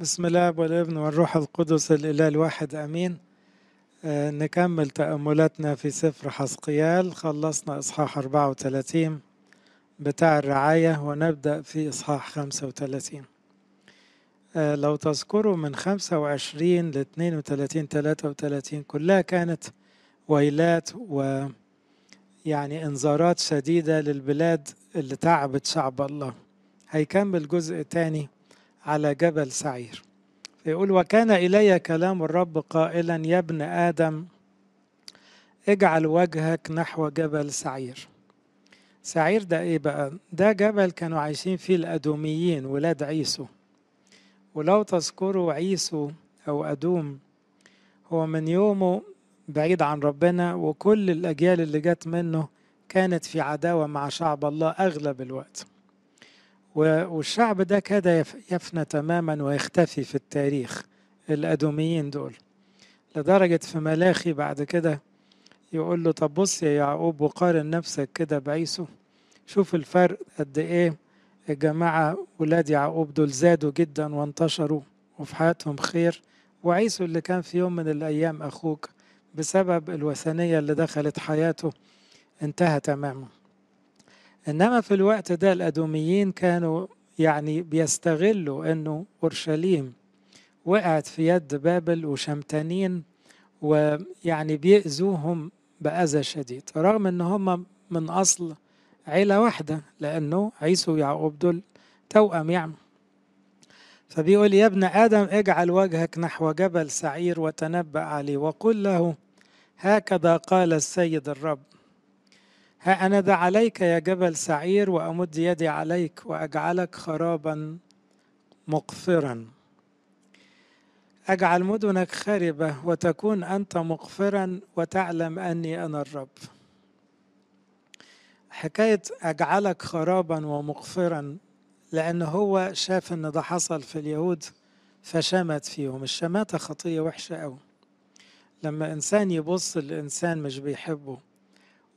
بسم الله والابن والروح القدس الإله الواحد أمين. آه نكمل تأملاتنا في سفر حسقيال خلصنا إصحاح 34 بتاع الرعاية ونبدأ في إصحاح 35 آه لو تذكروا من 25 ل 32 33 كلها كانت ويلات ويعني إنذارات شديدة للبلاد اللي تعبت شعب الله. هيكمل جزء تاني. على جبل سعير. فيقول وكان إلي كلام الرب قائلا يا ابن آدم اجعل وجهك نحو جبل سعير. سعير ده إيه بقى؟ ده جبل كانوا عايشين فيه الأدوميين ولاد عيسو. ولو تذكروا عيسو أو أدوم هو من يومه بعيد عن ربنا وكل الأجيال اللي جت منه كانت في عداوة مع شعب الله أغلب الوقت. والشعب ده كاد يفنى تماما ويختفي في التاريخ الأدوميين دول. لدرجة في ملاخي بعد كده يقول له طب بص يا يعقوب وقارن نفسك كده بعيسو. شوف الفرق قد إيه الجماعة ولاد يعقوب دول زادوا جدا وانتشروا وفي حياتهم خير. وعيسو اللي كان في يوم من الأيام أخوك بسبب الوثنية اللي دخلت حياته انتهى تماما. إنما في الوقت ده الأدوميين كانوا يعني بيستغلوا إنه أورشليم وقعت في يد بابل وشمتانين ويعني بيأذوهم بأذى شديد رغم إن هم من أصل عيلة واحدة لأنه عيسو ويعقوب دول توأم يعني. فبيقول يا ابن آدم اجعل وجهك نحو جبل سعير وتنبأ عليه وقل له هكذا قال السيد الرب. ها أنا ذا عليك يا جبل سعير وأمد يدي عليك وأجعلك خرابا مقفرا. أجعل مدنك خربة وتكون أنت مقفرا وتعلم أني أنا الرب. حكاية أجعلك خرابا ومقفرا لأن هو شاف أن ده حصل في اليهود فشمت فيهم. الشماتة خطية وحشة أوي. لما إنسان يبص لإنسان مش بيحبه.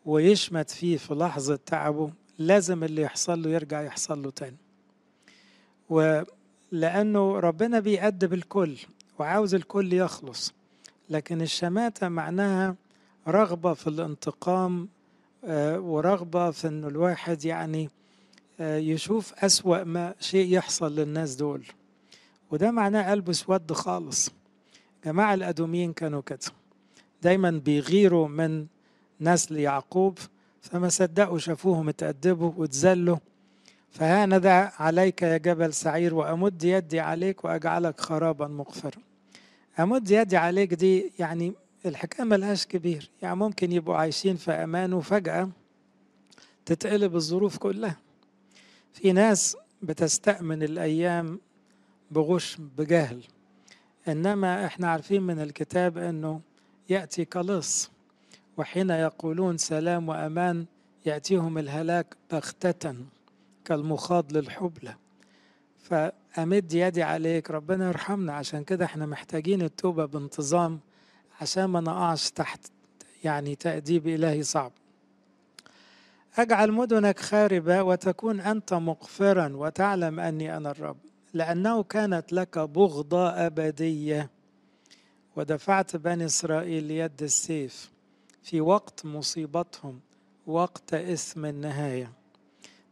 ويشمت فيه في لحظة تعبه لازم اللي يحصل له يرجع يحصل له تاني. ولأنه ربنا بيأدب الكل وعاوز الكل يخلص لكن الشماتة معناها رغبة في الانتقام ورغبة في أنه الواحد يعني يشوف أسوأ ما شيء يحصل للناس دول. وده معناه قلبه اسود خالص. جماعة الأدوميين كانوا كده. دايما بيغيروا من نسل يعقوب فما صدقوا شافوهم اتأدبوا واتذلوا. فهانذا عليك يا جبل سعير وأمد يدي عليك وأجعلك خرابا مغفرا أمد يدي عليك دي يعني الحكاية ملهاش كبير. يعني ممكن يبقوا عايشين في أمان وفجأة تتقلب الظروف كلها. في ناس بتستأمن الأيام بغش بجهل. إنما إحنا عارفين من الكتاب إنه يأتي كلص. وحين يقولون سلام وأمان يأتيهم الهلاك بغتة كالمخاض للحبلى فأمد يدي عليك ربنا يرحمنا. عشان كده إحنا محتاجين التوبة بانتظام عشان ما نقعش تحت يعني تأديب إلهي صعب. أجعل مدنك خاربة وتكون أنت مقفرا وتعلم أني أنا الرب لأنه كانت لك بغضة أبدية ودفعت بني إسرائيل ليد السيف. في وقت مصيبتهم وقت اسم النهاية.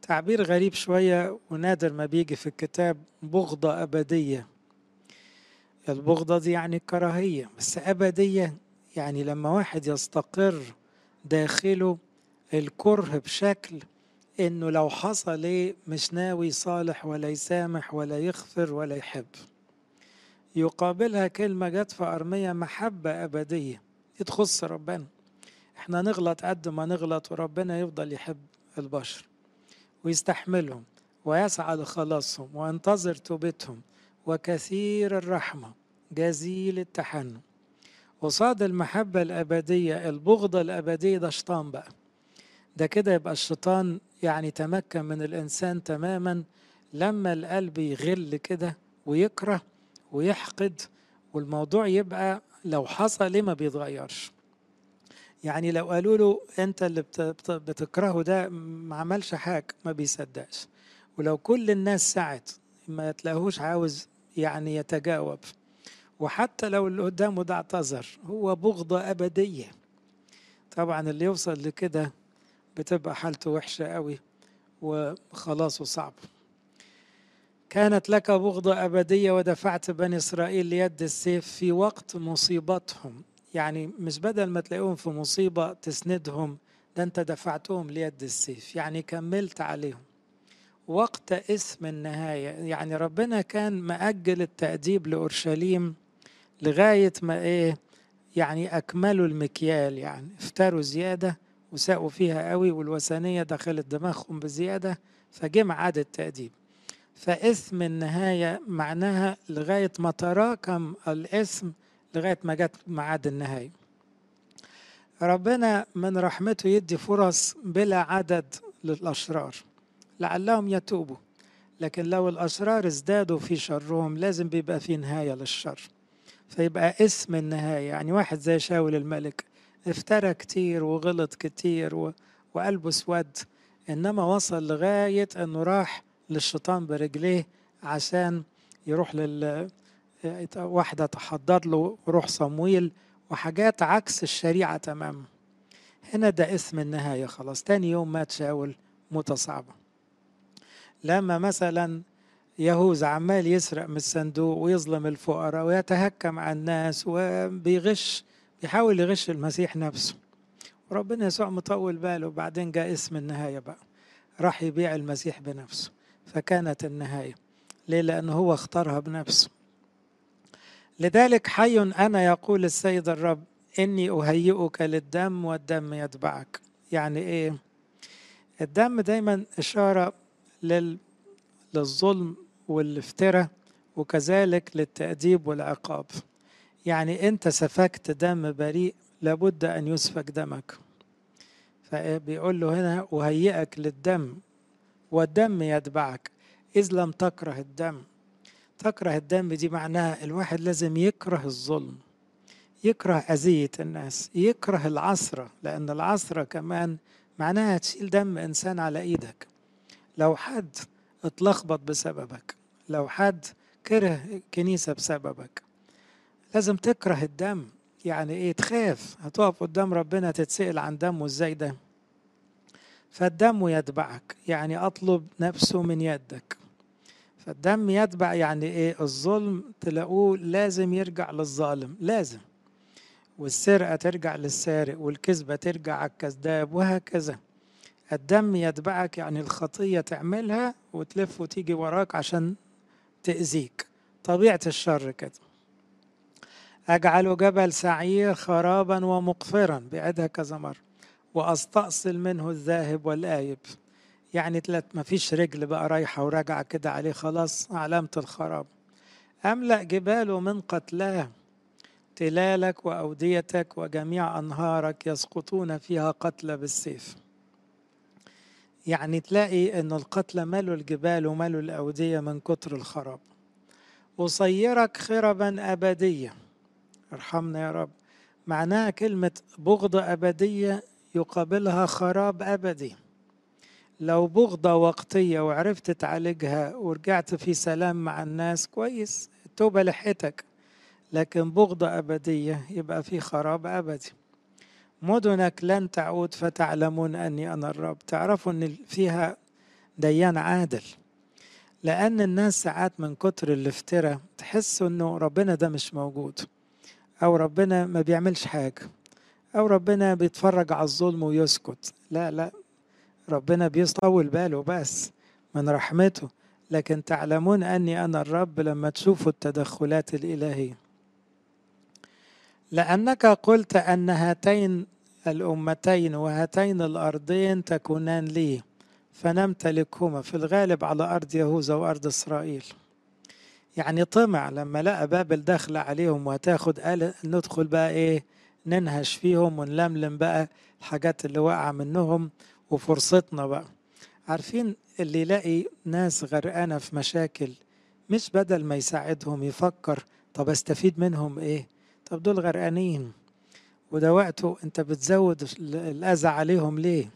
تعبير غريب شوية ونادر ما بيجي في الكتاب بغضة أبدية. البغضة دي يعني الكراهية بس أبدية يعني لما واحد يستقر داخله الكره بشكل إنه لو حصل إيه مش ناوي صالح ولا يسامح ولا يغفر ولا يحب. يقابلها كلمة جت في أرمية محبة أبدية. دي تخص ربنا. إحنا نغلط قد ما نغلط وربنا يفضل يحب البشر ويستحملهم ويسعى لخلاصهم وينتظر توبتهم وكثير الرحمة جزيل التحنن. قصاد المحبة الأبدية البغضة الأبدية ده شيطان بقى. ده كده يبقى الشيطان يعني تمكن من الإنسان تماما لما القلب يغل كده ويكره ويحقد والموضوع يبقى لو حصل ليه ما بيتغيرش. يعني لو قالوا له انت اللي بتكرهه ده ما عملش حاجة ما بيصدقش. ولو كل الناس سعت ما تلاقوش عاوز يعني يتجاوب. وحتى لو اللي قدامه ده اعتذر هو بغضة أبدية. طبعا اللي يوصل لكده بتبقى حالته وحشة قوي وخلاصه صعب. كانت لك بغضة أبدية ودفعت بني إسرائيل ليد السيف في وقت مصيبتهم. يعني مش بدل ما تلاقيهم في مصيبة تسندهم ده أنت دفعتهم ليد السيف يعني كملت عليهم. وقت اسم النهاية يعني ربنا كان مأجل التأديب لأورشليم لغاية ما إيه يعني أكملوا المكيال يعني افتروا زيادة وساقوا فيها قوي والوثنية دخلت دماغهم بزيادة فجه ميعاد التأديب. فاسم النهاية معناها لغاية ما تراكم الاسم لغاية ما جت ميعاد النهاية ربنا من رحمته يدي فرص بلا عدد للأشرار. لعلهم يتوبوا. لكن لو الأشرار ازدادوا في شرهم لازم بيبقى في نهاية للشر. فيبقى اسم النهاية. يعني واحد زي شاول الملك افترى كتير وغلط كتير. وقلبه اسود إنما وصل لغاية أنه راح للشيطان برجليه عشان يروح لل واحدة تحضر له روح صمويل وحاجات عكس الشريعة تماما. هنا ده اسم النهاية خلاص. تاني يوم مات شاول موتة صعبة. لما مثلا يهوذا عمال يسرق من الصندوق ويظلم الفقراء ويتهكم على الناس وبيغش بيحاول يغش المسيح نفسه. وربنا يسوع مطول باله وبعدين جاء اسم النهاية بقى. راح يبيع المسيح بنفسه. فكانت النهاية. ليه؟ لأنه هو اختارها بنفسه. لذلك حي أنا يقول السيد الرب إني أهيئك للدم والدم يتبعك. يعني إيه؟ الدم دايما إشارة لل... للظلم والإفتراء وكذلك للتأديب والعقاب. يعني أنت سفكت دم بريء لابد أن يسفك دمك. فبيقول له هنا أهيئك للدم والدم يتبعك. إذ لم تكره الدم. تكره الدم دي معناها الواحد لازم يكره الظلم يكره أذية الناس يكره العصرة لأن العصرة كمان معناها تشيل دم إنسان على إيدك. لو حد اتلخبط بسببك لو حد كره كنيسة بسببك لازم تكره الدم. يعني إيه؟ تخاف. هتقف قدام ربنا تتسأل عن دمه إزاي ده؟ فالدم يتبعك. يعني أطلب نفسه من يدك. فالدم يتبع يعني إيه؟ الظلم تلاقوه لازم يرجع للظالم لازم. والسرقة ترجع للسارق والكذبة ترجع على الكذاب وهكذا. الدم يتبعك يعني الخطية تعملها وتلف وتيجي وراك عشان تأذيك. طبيعة الشر كده. أجعل جبل سعير خرابا ومقفرا بعدها كذا مرة. وأستأصل منه الذاهب والآيب. يعني تلات مفيش رجل بقى رايحة وراجعة كده عليه خلاص علامة الخراب. أملأ جباله من قتلاه تلالك وأوديتك وجميع أنهارك يسقطون فيها قتلى بالسيف. يعني تلاقي أن القتلى ملوا الجبال وملوا الأودية من كتر الخراب. أصيرك خربا أبدية. ارحمنا يا رب. معناها كلمة بغضة أبدية يقابلها خراب أبدي. لو بغضة وقتية وعرفت تعالجها ورجعت في سلام مع الناس كويس. التوبة لحقتك لكن بغضة أبدية يبقى في خراب أبدي. مدنك لن تعود فتعلمون أني أنا الرب. تعرفوا أن فيها ديان عادل. لأن الناس ساعات من كتر الافتراء تحس أنه ربنا ده مش موجود. أو ربنا ما بيعملش حاجة. أو ربنا بيتفرج على الظلم ويسكت. لا لا. ربنا بيطول باله بس من رحمته. لكن تعلمون أني أنا الرب لما تشوفوا التدخلات الإلهية. لأنك قلت أن هاتين الأمتين وهاتين الأرضين تكونان لي فنمتلكهما في الغالب على أرض يهوذا وأرض إسرائيل. يعني طمع لما لقى بابل داخلة عليهم وهتاخد قال ندخل بقى إيه ننهش فيهم ونلملم بقى الحاجات اللي وقع منهم وفرصتنا بقى. عارفين اللي يلاقي ناس غرقانة في مشاكل مش بدل ما يساعدهم يفكر طب أستفيد منهم إيه؟ طب دول غرقانين. وده وقته أنت بتزود الأذى عليهم ليه؟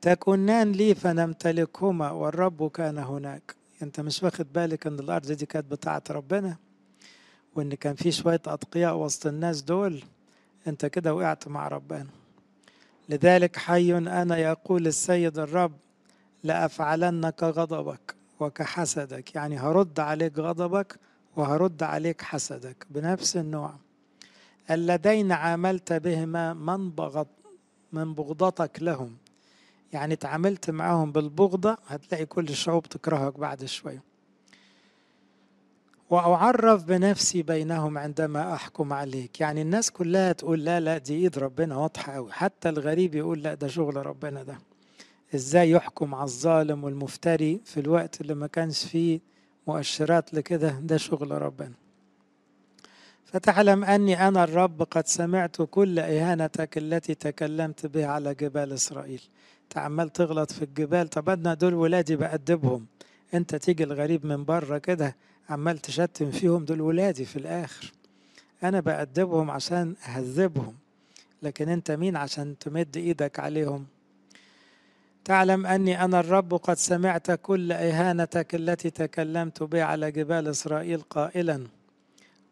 تكونان لي فنمتلكهما والرب كان هناك. أنت مش واخد بالك إن الأرض دي كانت بتاعة ربنا؟ وإن كان في شوية أتقياء وسط الناس دول؟ أنت كده وقعت مع ربنا. لذلك حي أنا يقول السيد الرب لافعلن كغضبك وكحسدك. يعني هرد عليك غضبك وهرد عليك حسدك بنفس النوع. اللذين عاملت بهما من بغض من بغضتك لهم. يعني تعاملت معاهم بالبغضة هتلاقي كل الشعوب تكرهك بعد شوية. وأعرف بنفسي بينهم عندما أحكم عليك. يعني الناس كلها تقول لا لا دي إيد ربنا واضحة أوي. حتى الغريب يقول لا ده شغل ربنا ده. إزاي يحكم على الظالم والمفتري في الوقت اللي ما كانش فيه مؤشرات لكده؟ ده شغل ربنا. فتعلم أني أنا الرب قد سمعت كل إهانتك التي تكلمت بها على جبال إسرائيل. تعمل تغلط في الجبال. طب أنا دول ولادي بأدبهم. أنت تيجي الغريب من بره كده عمال تشتم فيهم دول ولادي في الآخر. أنا بأدبهم عشان أهذبهم لكن أنت مين عشان تمد إيدك عليهم؟ تعلم أني أنا الرب قد سمعت كل إهانتك التي تكلمت بها على جبال إسرائيل قائلا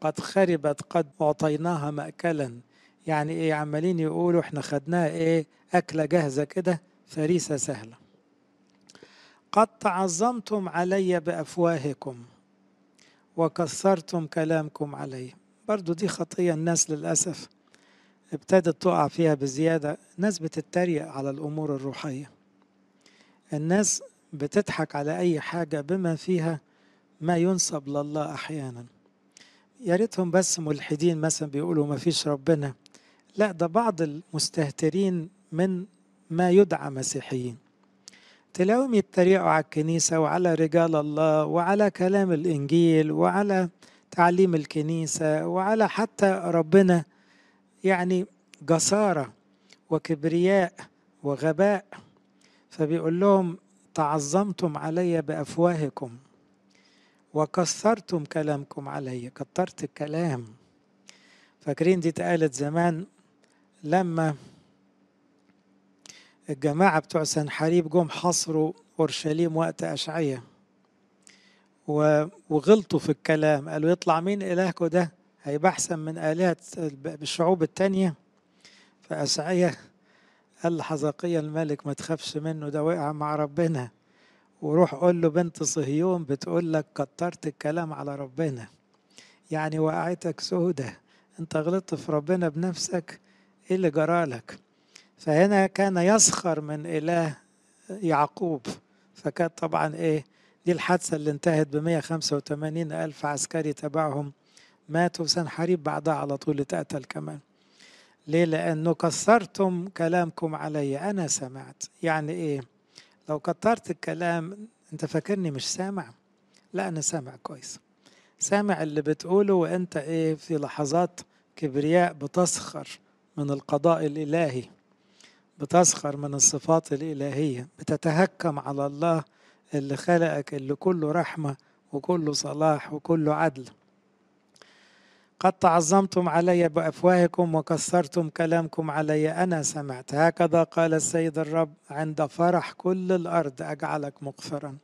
قد خربت قد أعطيناها مأكلا. يعني إيه عمالين يقولوا إحنا خدناها إيه؟ أكلة جاهزة كده فريسة سهلة. قد تعظمتم علي بأفواهكم. وكثرتم كلامكم علي برضو دي خطية الناس للأسف ابتدت تقع فيها بزيادة. الناس بتتريق على الأمور الروحية. الناس بتضحك على أي حاجة بما فيها ما ينسب لله أحيانا. يا ريتهم بس ملحدين مثلا بيقولوا ما فيش ربنا. لا ده بعض المستهترين من ما يدعى مسيحيين. تلاقيهم يتريقوا على الكنيسة وعلى رجال الله وعلى كلام الإنجيل وعلى تعليم الكنيسة وعلى حتى ربنا يعني جسارة وكبرياء وغباء. فبيقول لهم تعظمتم علي بأفواهكم وكثرتم كلامكم علي كترت الكلام. فاكرين دي اتقالت زمان لما الجماعة بتوع سنحريب جم حصروا أورشليم وقت أشعية. وغلطوا في الكلام. قالوا يطلع مين إلهكم ده؟ هيبقى أحسن من آلهة الشعوب التانية. فأشعية قال لحزقية الملك ما تخافش منه ده وقع مع ربنا. وروح قول له بنت صهيون بتقول لك كترت الكلام على ربنا. يعني وقعتك سودة. انت غلطت في ربنا بنفسك إيه اللي جرالك فهنا كان يسخر من إله يعقوب. فكانت طبعا إيه دي الحادثة اللي انتهت ب 185 ألف عسكري تبعهم ماتوا سنحريب بعدها على طول اتقتل كمان. ليه؟ لأنه كثرتم كلامكم علي أنا سمعت. يعني إيه؟ لو كترت الكلام أنت فاكرني مش سامع. لا أنا سامع كويس. سامع اللي بتقوله وأنت إيه في لحظات كبرياء بتسخر من القضاء الإلهي. بتسخر من الصفات الإلهية بتتهكم على الله اللي خلقك اللي كله رحمة وكله صلاح وكله عدل. قد تعظمتم علي بأفواهكم وكثرتم كلامكم علي أنا سمعت. هكذا قال السيد الرب عند فرح كل الأرض أجعلك مغفرا.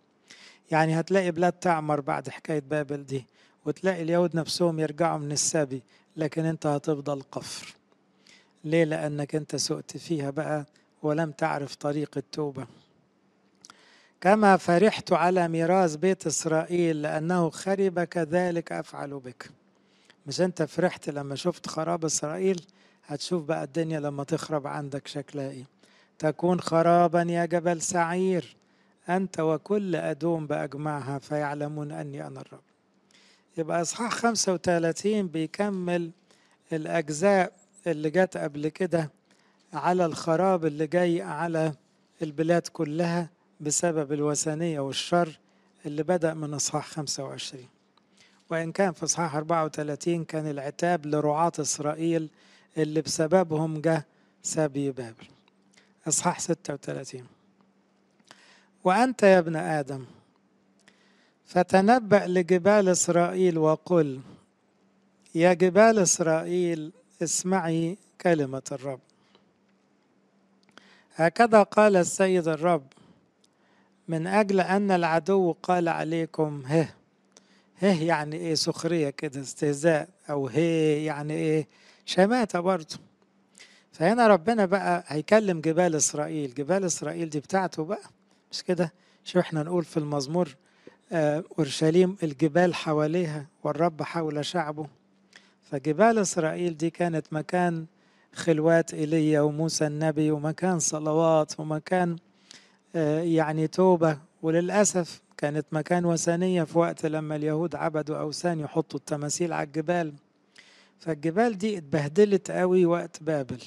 يعني هتلاقي بلاد تعمر بعد حكاية بابل دي وتلاقي اليهود نفسهم يرجعوا من السبي لكن أنت هتفضل قفر. ليه؟ لأنك أنت سقت فيها بقى ولم تعرف طريق التوبة. كما فرحت على ميراث بيت إسرائيل لأنه خرب كذلك أفعل بك. مش أنت فرحت لما شفت خراب إسرائيل؟ هتشوف بقى الدنيا لما تخرب عندك شكلها إيه. تكون خرابا يا جبل سعير. أنت وكل أدوم بأجمعها فيعلمون أني أنا الرب. يبقى إصحاح 35 بيكمل الأجزاء اللي جت قبل كده على الخراب اللي جاي على البلاد كلها بسبب الوثنية والشر اللي بدأ من إصحاح 25 وإن كان في إصحاح 34 كان العتاب لرعاة إسرائيل اللي بسببهم جه سبي بابل. إصحاح 36 وأنت يا ابن آدم فتنبأ لجبال إسرائيل وقل يا جبال إسرائيل اسمعي كلمة الرب. هكذا قال السيد الرب من أجل أن العدو قال عليكم هه هه يعني إيه؟ سخرية كده استهزاء. أو هي يعني إيه؟ شماتة برضه. فهنا ربنا بقى هيكلم جبال إسرائيل. جبال إسرائيل دي بتاعته بقى مش كده؟ شو إحنا نقول في المزمور آه أورشليم الجبال حواليها والرب حول شعبه. فجبال إسرائيل دي كانت مكان خلوات إيليا وموسى النبي ومكان صلوات ومكان آه يعني توبة. وللأسف كانت مكان وثنية في وقت لما اليهود عبدوا أوثان يحطوا التماثيل على الجبال. فالجبال دي اتبهدلت قوي وقت بابل.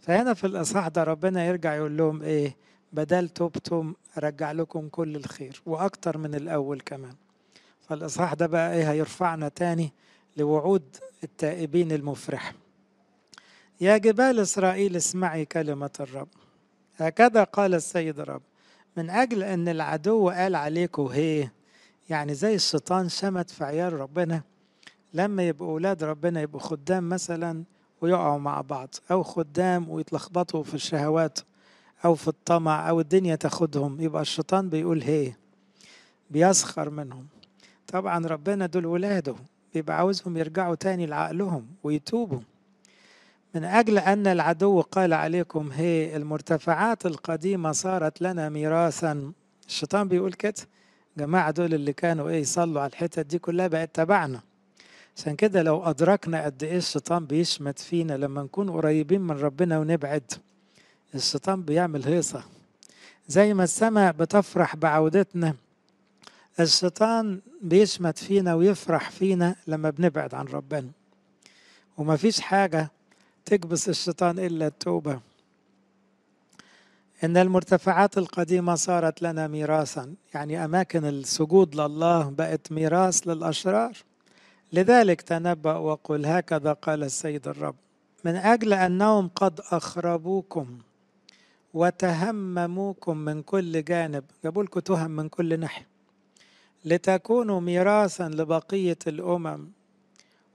فهنا في الإصحاح ده ربنا يرجع يقول لهم إيه؟ بدل توبتم أرجع لكم كل الخير وأكتر من الأول كمان. فالإصحاح ده بقى إيه؟ هيرفعنا تاني لوعود التائبين المفرحة يا جبال إسرائيل اسمعي كلمة الرب. هكذا قال السيد الرب من أجل أن العدو قال عليكم هي يعني زي الشيطان شمت في عيال ربنا. لما يبقوا أولاد ربنا يبقوا خدام مثلا ويقعوا مع بعض أو خدام ويتلخبطوا في الشهوات أو في الطمع أو الدنيا تاخدهم. يبقى الشيطان بيقول هي بيسخر منهم. طبعا ربنا دول ولاده. بيبقى عاوزهم يرجعوا تاني لعقلهم ويتوبوا. من أجل أن العدو قال عليكم هي المرتفعات القديمة صارت لنا ميراثا. الشيطان بيقول كده. جماعة دول اللي كانوا إيه يصلوا على الحتت دي كلها بقت تبعنا. عشان كده لو أدركنا قد إيه الشيطان بيشمت فينا لما نكون قريبين من ربنا ونبعد الشيطان بيعمل هيصة. زي ما السماء بتفرح بعودتنا الشيطان بيشمت فينا ويفرح فينا لما بنبعد عن ربنا. ومفيش حاجة تكبس الشيطان إلا التوبة. إن المرتفعات القديمة صارت لنا ميراثا يعني أماكن السجود لله بقت ميراث للأشرار. لذلك تنبأ وقل هكذا قال السيد الرب من أجل أنهم قد أخربوكم وتهمموكم من كل جانب. جابوا لكم تهم من كل ناحية. لتكونوا ميراثا لبقية الأمم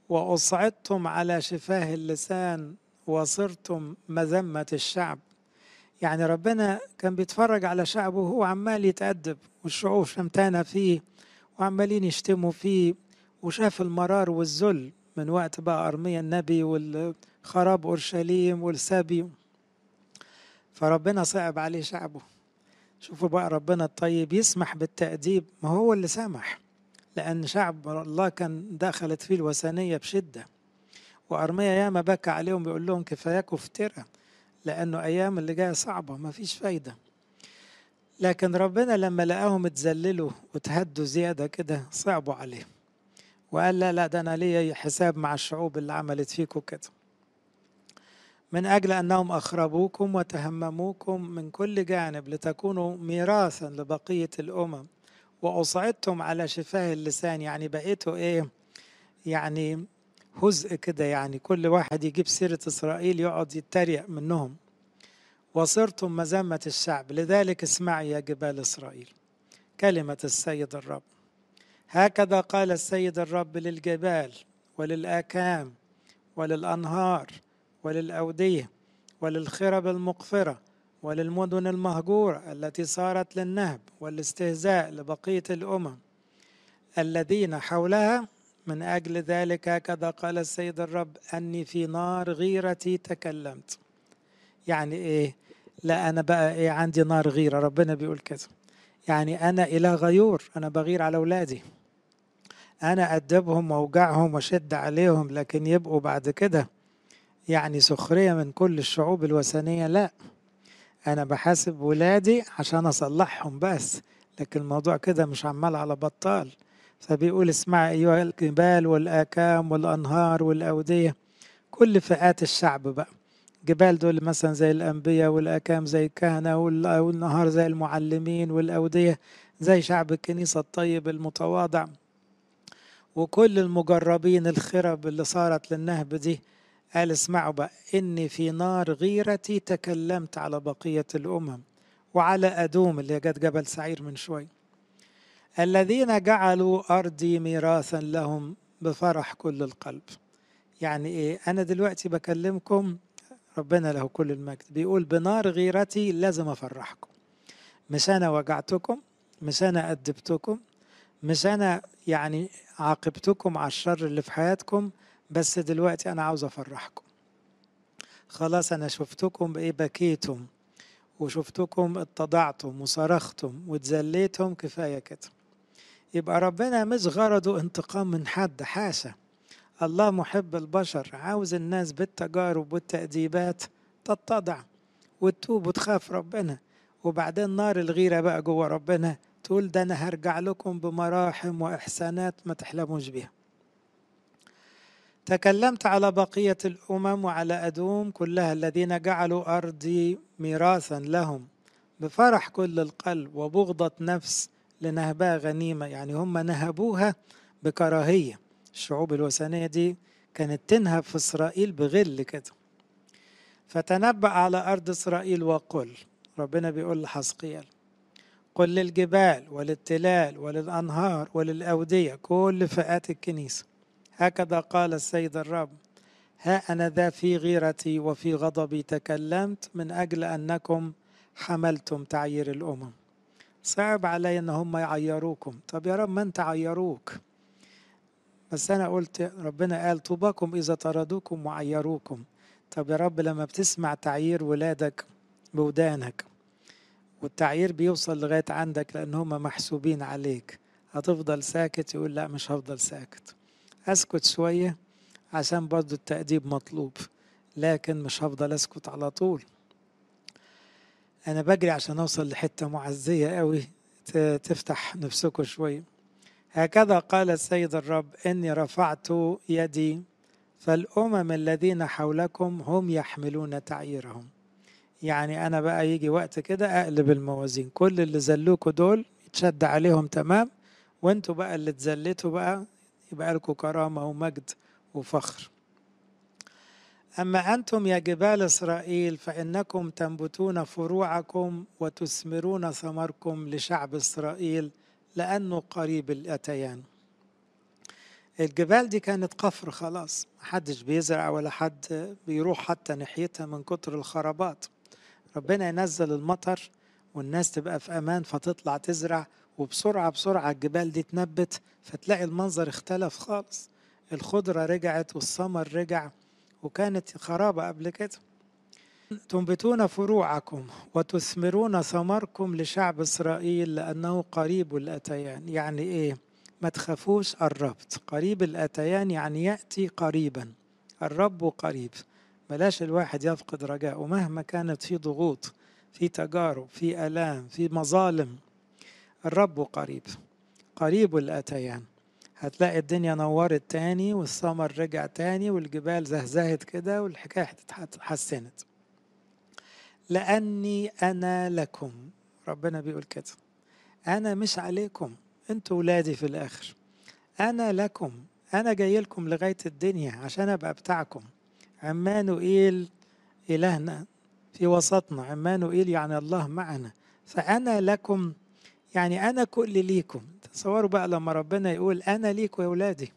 وأصعدتم على شفاه اللسان وصرتم مذمة الشعب. يعني ربنا كان بيتفرج على شعبه وهو عمال يتأدب والشعوب شمتانة فيه وعمالين يشتموا فيه وشاف المرار والذل من وقت بقى أرميا النبي والخراب أورشليم والسبي فربنا صعب عليه شعبه. شوفوا بقى ربنا الطيب يسمح بالتأديب. ما هو اللي سمح لأن شعب الله كان دخلت فيه الوثنية بشدة. وأرميا ياما بكى عليهم بيقول لهم كفاياكم افترى لأنه أيام اللي جاية صعبة ما فيش فايدة. لكن ربنا لما لقاهم اتذللوا وتهدوا زيادة كده صعبوا عليه. وقال لا لا ده أنا ليا حساب مع الشعوب اللي عملت فيكم كده. من أجل أنهم أخربوكم وتهمموكم من كل جانب لتكونوا ميراثا لبقية الأمم. وأصعدتم على شفاه اللسان. يعني بقيتوا إيه؟ يعني هزء كده. يعني كل واحد يجيب سيرة إسرائيل يقعد يتريق منهم. وصرتم مذمة الشعب. لذلك اسمعي يا جبال إسرائيل. كلمة السيد الرب. هكذا قال السيد الرب للجبال وللآكام وللأنهار. وللأودية وللخرب المقفرة وللمدن المهجورة التي صارت للنهب والاستهزاء لبقية الأمم. الذين حولها من أجل ذلك هكذا قال السيد الرب أني في نار غيرتي تكلمت. يعني إيه؟ لا أنا بقى إيه؟ عندي نار غيرة. ربنا بيقول كده يعني أنا إله غيور أنا بغير على أولادي. أنا أدبهم وأوجعهم وأشد عليهم لكن يبقوا بعد كده. يعني سخرية من كل الشعوب الوثنية لا. أنا بحاسب ولادي عشان أصلحهم بس لكن الموضوع كده مش عمال على بطال. فبيقول اسمع أيها الجبال والآكام والأنهار والأودية كل فئات الشعب بقى. جبال دول مثلا زي الأنبياء والآكام زي الكهنة والنهار زي المعلمين والأودية زي شعب الكنيسة الطيب المتواضع. وكل المجربين الخرب اللي صارت للنهب دي قال اسمعوا بقى إني في نار غيرتي تكلمت على بقية الأمم وعلى أدوم اللي جت جبل سعير من شوي. الذين جعلوا أرضي ميراثا لهم بفرح كل القلب. يعني إيه؟ أنا دلوقتي بكلمكم ربنا له كل المجد. بيقول بنار غيرتي لازم أفرحكم. مش أنا وجعتكم مش أنا أدبتكم مش أنا يعني عاقبتكم على الشر اللي في حياتكم بس دلوقتي أنا عاوز أفرحكم. خلاص أنا شفتكم بإيه؟ بكيتم وشفتكم اتضعتم وصرختم واتذليتم كفاية كده. يبقى ربنا مش غرضه انتقام من حد حاشا. الله محب البشر عاوز الناس بالتجارب والتأديبات تتضع وتتوب وتخاف ربنا. وبعدين نار الغيرة بقى جوه ربنا تقول ده أنا هرجع لكم بمراحم وإحسانات ما تحلموش بيها. تكلمت على بقية الأمم وعلى أدوم كلها الذين جعلوا أرضي ميراثا لهم بفرح كل القلب وبغضة نفس لنهبها غنيمة يعني هم نهبوها بكراهية. الشعوب الوثنية دي كانت تنهب في إسرائيل بغل كده. فتنبأ على أرض إسرائيل وقل ربنا بيقول لحسقيال قل للجبال وللتلال وللأنهار وللأودية كل فئات الكنيسة. هكذا قال السيد الرب ها أنا ذا في غيرتي وفي غضبي تكلمت من أجل أنكم حملتم تعيير الأمم. صعب علي إن هم يعيروكم. طب يا رب ما أنت عيروك. بس أنا قلت ربنا قال طوباكم إذا طردوكم وعيروكم. طب يا رب لما بتسمع تعيير ولادك بودانك والتعيير بيوصل لغاية عندك لأن هم محسوبين عليك هتفضل ساكت؟ يقول لا مش هفضل ساكت. أسكت شوية عشان برضو التأديب مطلوب لكن مش هفضل أسكت على طول. أنا بجري عشان أوصل لحتة معزية قوي تفتح نفسكم شوية. هكذا قال السيد الرب إني رفعت يدي فالأمم الذين حولكم هم يحملون تعييرهم. يعني أنا بقى يجي وقت كده أقلب الموازين. كل اللي زلوكوا دول يتشد عليهم تمام وأنتوا بقى اللي اتزلتوا بقى يبقى لكم كرامة ومجد وفخر. أما أنتم يا جبال إسرائيل فإنكم تنبتون فروعكم وتثمرون ثمركم لشعب إسرائيل لأنه قريب الأتيان. الجبال دي كانت قفر خلاص محدش بيزرع ولا حد بيروح حتى ناحيتها من كتر الخرابات. ربنا ينزل المطر والناس تبقى في أمان فتطلع تزرع وبسرعة بسرعة الجبال دي تنبت فتلاقي المنظر اختلف خالص. الخضرة رجعت والثمر رجع وكانت خرابة قبل كده. تنبتون فروعكم وتثمرون ثمركم لشعب إسرائيل لأنه قريب الأتيان. يعني إيه؟ ما تخافوش قربت قريب الأتيان يعني يأتي قريبا. الرب قريب. بلاش الواحد يفقد رجاءه مهما كانت في ضغوط في تجارب في آلام في مظالم. الرب قريب قريب الأتيان. هتلاقي الدنيا نورت تاني والثمر رجع تاني والجبال زهزهت كده والحكاية اتحسنت. لأني أنا لكم. ربنا بيقول كده. أنا مش عليكم. أنتوا ولادي في الآخر. أنا لكم. أنا جاي لكم لغاية الدنيا عشان أبقى بتاعكم. عمانوئيل إلهنا في وسطنا. عمانوئيل يعني الله معنا. فأنا لكم يعني أنا كل ليكم. تصوروا بقى لما ربنا يقول أنا ليكم يا ولادي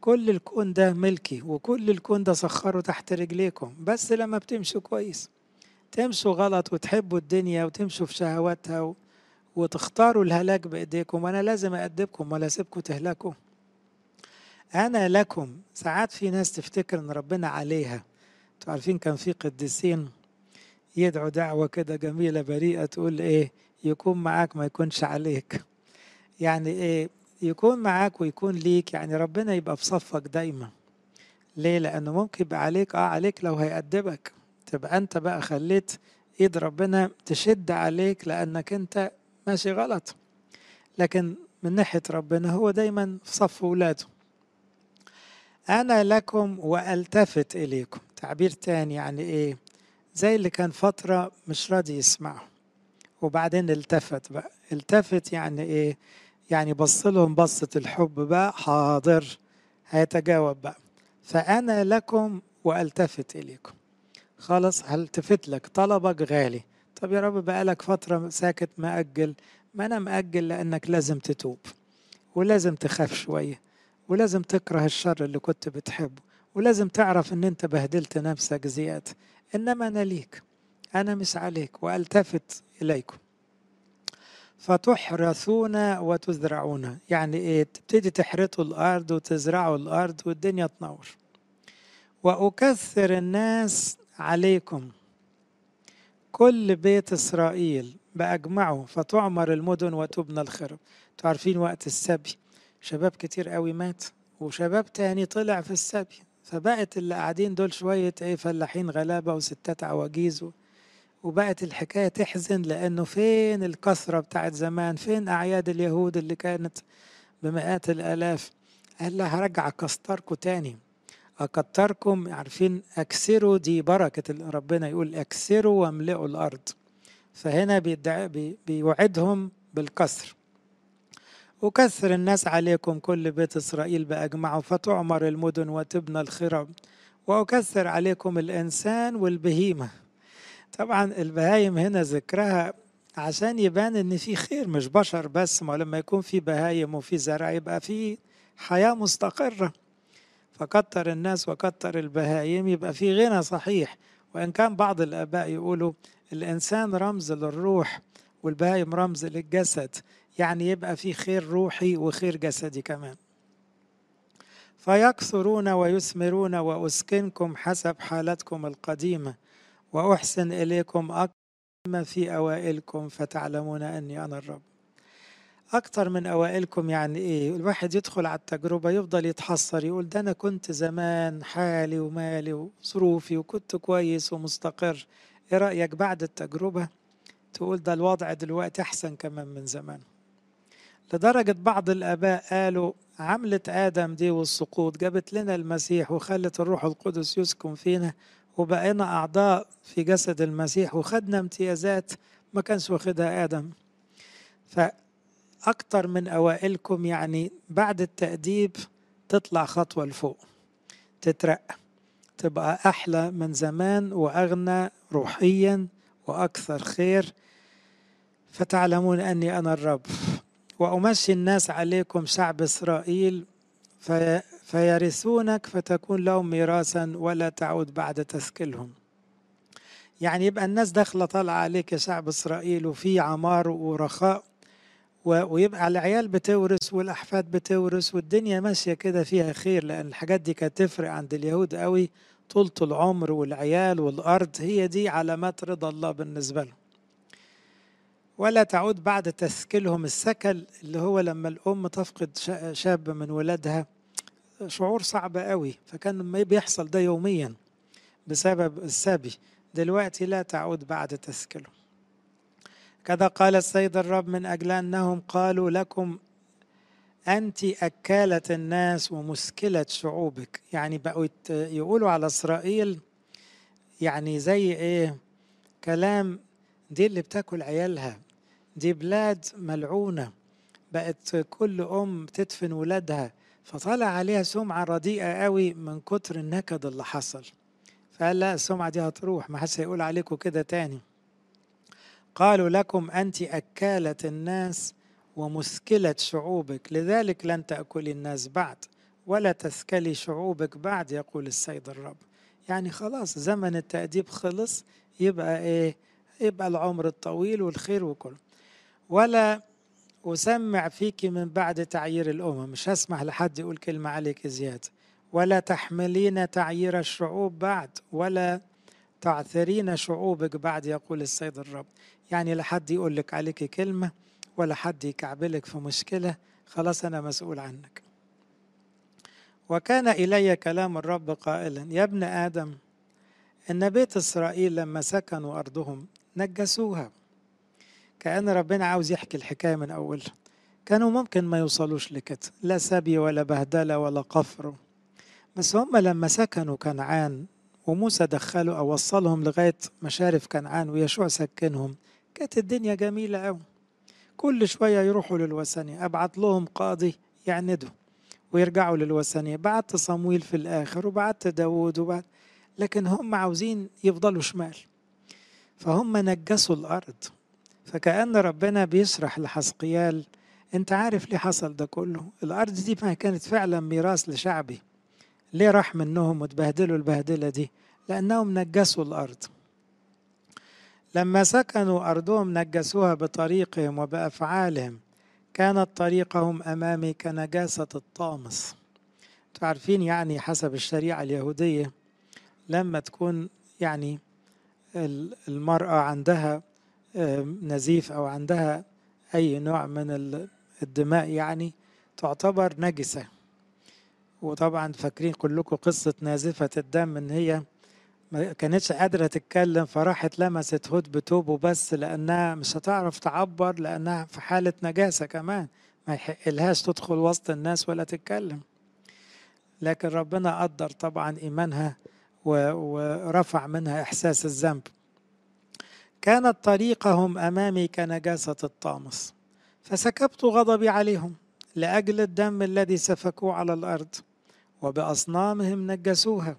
كل الكون ده ملكي وكل الكون ده سخره تحت رجليكم. بس لما بتمشوا كويس. تمشوا غلط وتحبوا الدنيا وتمشوا في شهواتها و... وتختاروا الهلاك بإيديكم. وأنا لازم أأدبكم ولا أسيبكم تهلكوا. أنا لكم. ساعات في ناس تفتكر إن ربنا عليها. أنتوا عارفين كان في قديسين يدعوا دعوة كده جميلة بريئة تقول إيه؟ يكون معاك ما يكونش عليك. يعني إيه؟ يكون معاك ويكون ليك يعني ربنا يبقى في صفك دايما. ليه؟ لأنه ممكن يبقى عليك آه عليك لو هيأدبك. تبقى أنت بقى خليت إيد ربنا تشد عليك لأنك أنت ماشي غلط. لكن من ناحية ربنا هو دايما في صف ولاده. أنا لكم وألتفت إليكم. تعبير تاني يعني إيه؟ زي اللي كان فترة مش راضي يسمعه. وبعدين التفت بقى. التفت يعني إيه؟ يعني بص لهم بصة الحب بقى حاضر هيتجاوب بقى. فأنا لكم وألتفت إليكم. خلاص هلتفت لك؟ طلبك غالي. طب يا رب بقالك فترة ساكت مأجل. ما أنا مأجل لأنك لازم تتوب ولازم تخاف شوية ولازم تكره الشر اللي كنت بتحبه ولازم تعرف إن أنت بهدلت نفسك زيادة. إنما أنا ليك. أنا مش عليك وألتفت إليكم. فتحرثون وتزرعون. يعني إيه؟ تبتدي تحرثوا الأرض وتزرعوا الأرض والدنيا تنور. وأكثر الناس عليكم. كل بيت إسرائيل بأجمعه فتعمر المدن وتبنى الخرب أنتوا عارفين وقت السبي؟ شباب كتير قوي مات وشباب تاني طلع في السبي. فبقت اللي قاعدين دول شوية إيه فلاحين غلابة وستات عواجيز وبقت الحكاية تحزن لأنه فين الكثرة بتاعت زمان؟ فين أعياد اليهود اللي كانت بمئات الآلاف؟ قال لها هرجع أكستركم تاني. أكتركم عارفين أكسروا دي بركة ربنا يقول أكسروا واملئوا الأرض. فهنا بي بيوعدهم بالكسر. وكثر الناس عليكم كل بيت إسرائيل بأجمعه فتعمر المدن وتبنى الخرب وأكثر عليكم الإنسان والبهيمة. طبعا البهايم هنا ذكرها عشان يبان إن في خير مش بشر بس ما لما يكون في بهايم وفي زرع يبقى في حياة مستقرة. فكتر الناس وكتر البهايم يبقى في غنى صحيح. وإن كان بعض الآباء يقولوا الإنسان رمز للروح والبهايم رمز للجسد يعني يبقى في خير روحي وخير جسدي كمان. فيكثرون ويثمرون وأسكنكم حسب حالتكم القديمة. وأحسن إليكم أكثر في أوائلكم فتعلمون أني أنا الرب. أكتر من أوائلكم يعني إيه؟ الواحد يدخل على التجربة يفضل يتحسر يقول ده أنا كنت زمان حالي ومالي وظروفي وكنت كويس ومستقر. إيه رأيك بعد التجربة؟ تقول ده الوضع دلوقتي أحسن كمان من زمان. لدرجة بعض الآباء قالوا عملة آدم دي والسقوط جابت لنا المسيح وخلت الروح القدس يسكن فينا وبقينا أعضاء في جسد المسيح وخدنا امتيازات ما كانش واخدها آدم. فأكتر من أوائلكم يعني بعد التأديب تطلع خطوة لفوق تترقى تبقى أحلى من زمان وأغنى روحيا وأكثر خير. فتعلمون أني أنا الرب وأمشي الناس عليكم شعب إسرائيل في فيرثونك فتكون لهم ميراثا ولا تعود بعد تثكلهم يعني يبقى الناس داخلة طالعة عليك يا شعب إسرائيل وفي عمار ورخاء ويبقى العيال بتورث والأحفاد بتورث والدنيا ماشية كده فيها خير لأن الحاجات دي كانت تفرق عند اليهود قوي طولة العمر والعيال والأرض هي دي علامات رضا الله بالنسبة لهم. ولا تعود بعد تثكلهم السكل اللي هو لما الأم تفقد شاب من ولادها شعور صعب قوي فكان ما بيحصل ده يوميا بسبب السبي. دلوقتي لا تعود بعد تثكله كذا قال السيد الرب من أجل أنهم قالوا لكم أنت أكالة الناس ومسكلة شعوبك. يعني بقوا يقولوا على إسرائيل يعني زي إيه؟ كلام دي اللي بتاكل عيالها. دي بلاد ملعونة. بقت كل أم تدفن ولادها. فطلع عليها سمعة رديئة قوي من كتر النكد اللي حصل. فقال لا السمعة دي هتروح ما حدش هيقول عليكم كده تاني. قالوا لكم أنت أكالة الناس ومثكلة شعوبك لذلك لن تأكلي الناس بعد ولا تثكلي شعوبك بعد يقول السيد الرب. يعني خلاص زمن التأديب خلص يبقى إيه؟ يبقى العمر الطويل والخير وكله. ولا أسمع فيك من بعد تعيير الأمم. مش هسمح لحد يقول كلمة عليك زيادة. ولا تحملين تعيير الشعوب بعد ولا تعثرين شعوبك بعد يقول السيد الرب. يعني لا حد يقول لك عليك كلمة ولا حد يكعبلك في مشكلة. خلاص أنا مسؤول عنك. وكان إلي كلام الرب قائلا يا ابن آدم إن بيت إسرائيل لما سكنوا أرضهم نجسوها. كأن ربنا عاوز يحكي الحكاية من أولها كانوا ممكن ما يوصلوش لكده. لا سبي ولا بهدلة ولا قفر. بس هم لما سكنوا كنعان وموسى دخلوا أو وصلهم لغاية مشارف كنعان ويشوع سكنهم كانت الدنيا جميلة أوي. كل شوية يروحوا للوثنية. أبعت لهم قاضي يعندوا ويرجعوا للوثنية. بعت صمويل في الآخر وبعت داود وبعت لكن هم عاوزين يفضلوا شمال. فهم نجسوا الأرض. فكأن ربنا بيشرح لحسقيال أنت عارف ليه حصل ده كله؟ الأرض دي ما كانت فعلا ميراث لشعبي ليه راح منهم وتبهدلوا البهدلة دي؟ لأنهم نجسوا الأرض. لما سكنوا أرضهم نجسوها بطريقهم وبأفعالهم كانت طريقهم أمامي كنجاسة الطامس. تعرفين يعني حسب الشريعة اليهودية لما تكون يعني المرأة عندها نزيف أو عندها أي نوع من الدماء يعني تعتبر نجسة. وطبعا فاكرين كلكم قصة نازفة الدم إن هي ما كانتش قادرة تتكلم فراحت لمست هود بتوبه بس لأنها مش هتعرف تعبر لأنها في حالة نجاسة كمان. ما يحقلهاش تدخل وسط الناس ولا تتكلم. لكن ربنا قدر طبعا إيمانها ورفع منها إحساس الذنب. كانت طريقهم أمامي كنجاسة الطامس. فسكبت غضبي عليهم لأجل الدم الذي سفكوه على الأرض وبأصنامهم نجسوها.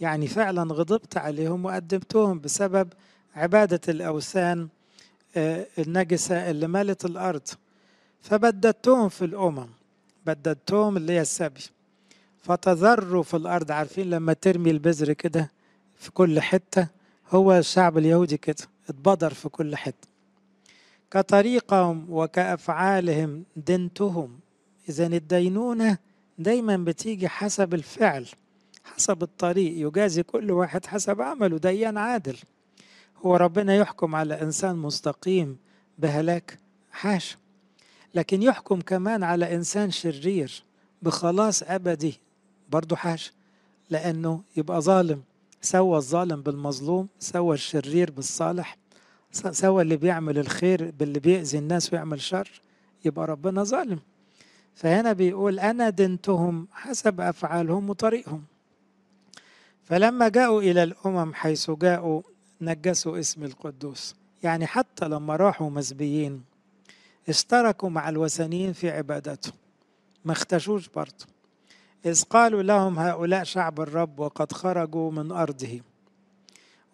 يعني فعلا غضبت عليهم وقدمتهم بسبب عبادة الأوثان النجسة اللي ملت الأرض. فبددتهم في الأمم بددتهم اللي هي السبي فتذروا في الأرض عارفين لما ترمي البذر كده في كل حتة؟ هو الشعب اليهودي كده اتبدر في كل حتة. كطريقهم وكأفعالهم دنتهم. إذا الدينونة دايما بتيجي حسب الفعل حسب الطريق. يجازي كل واحد حسب عمله ديان عادل. هو ربنا يحكم على إنسان مستقيم بهلاك حاشا لكن يحكم كمان على إنسان شرير بخلاص أبدي برضه حاشا لأنه يبقى ظالم. سوى الظالم بالمظلوم سوى الشرير بالصالح سوى اللي بيعمل الخير باللي بيأذي الناس ويعمل شر يبقى ربنا ظالم. فهنا بيقول أنا دنتهم حسب أفعالهم وطريقهم. فلما جاءوا إلى الأمم حيث جاءوا نجسوا اسم القدوس. يعني حتى لما راحوا مسبيين اشتركوا مع الوثنيين في عبادته ما اختشوش برضه. إذ قالوا لهم هؤلاء شعب الرب وقد خرجوا من أرضه.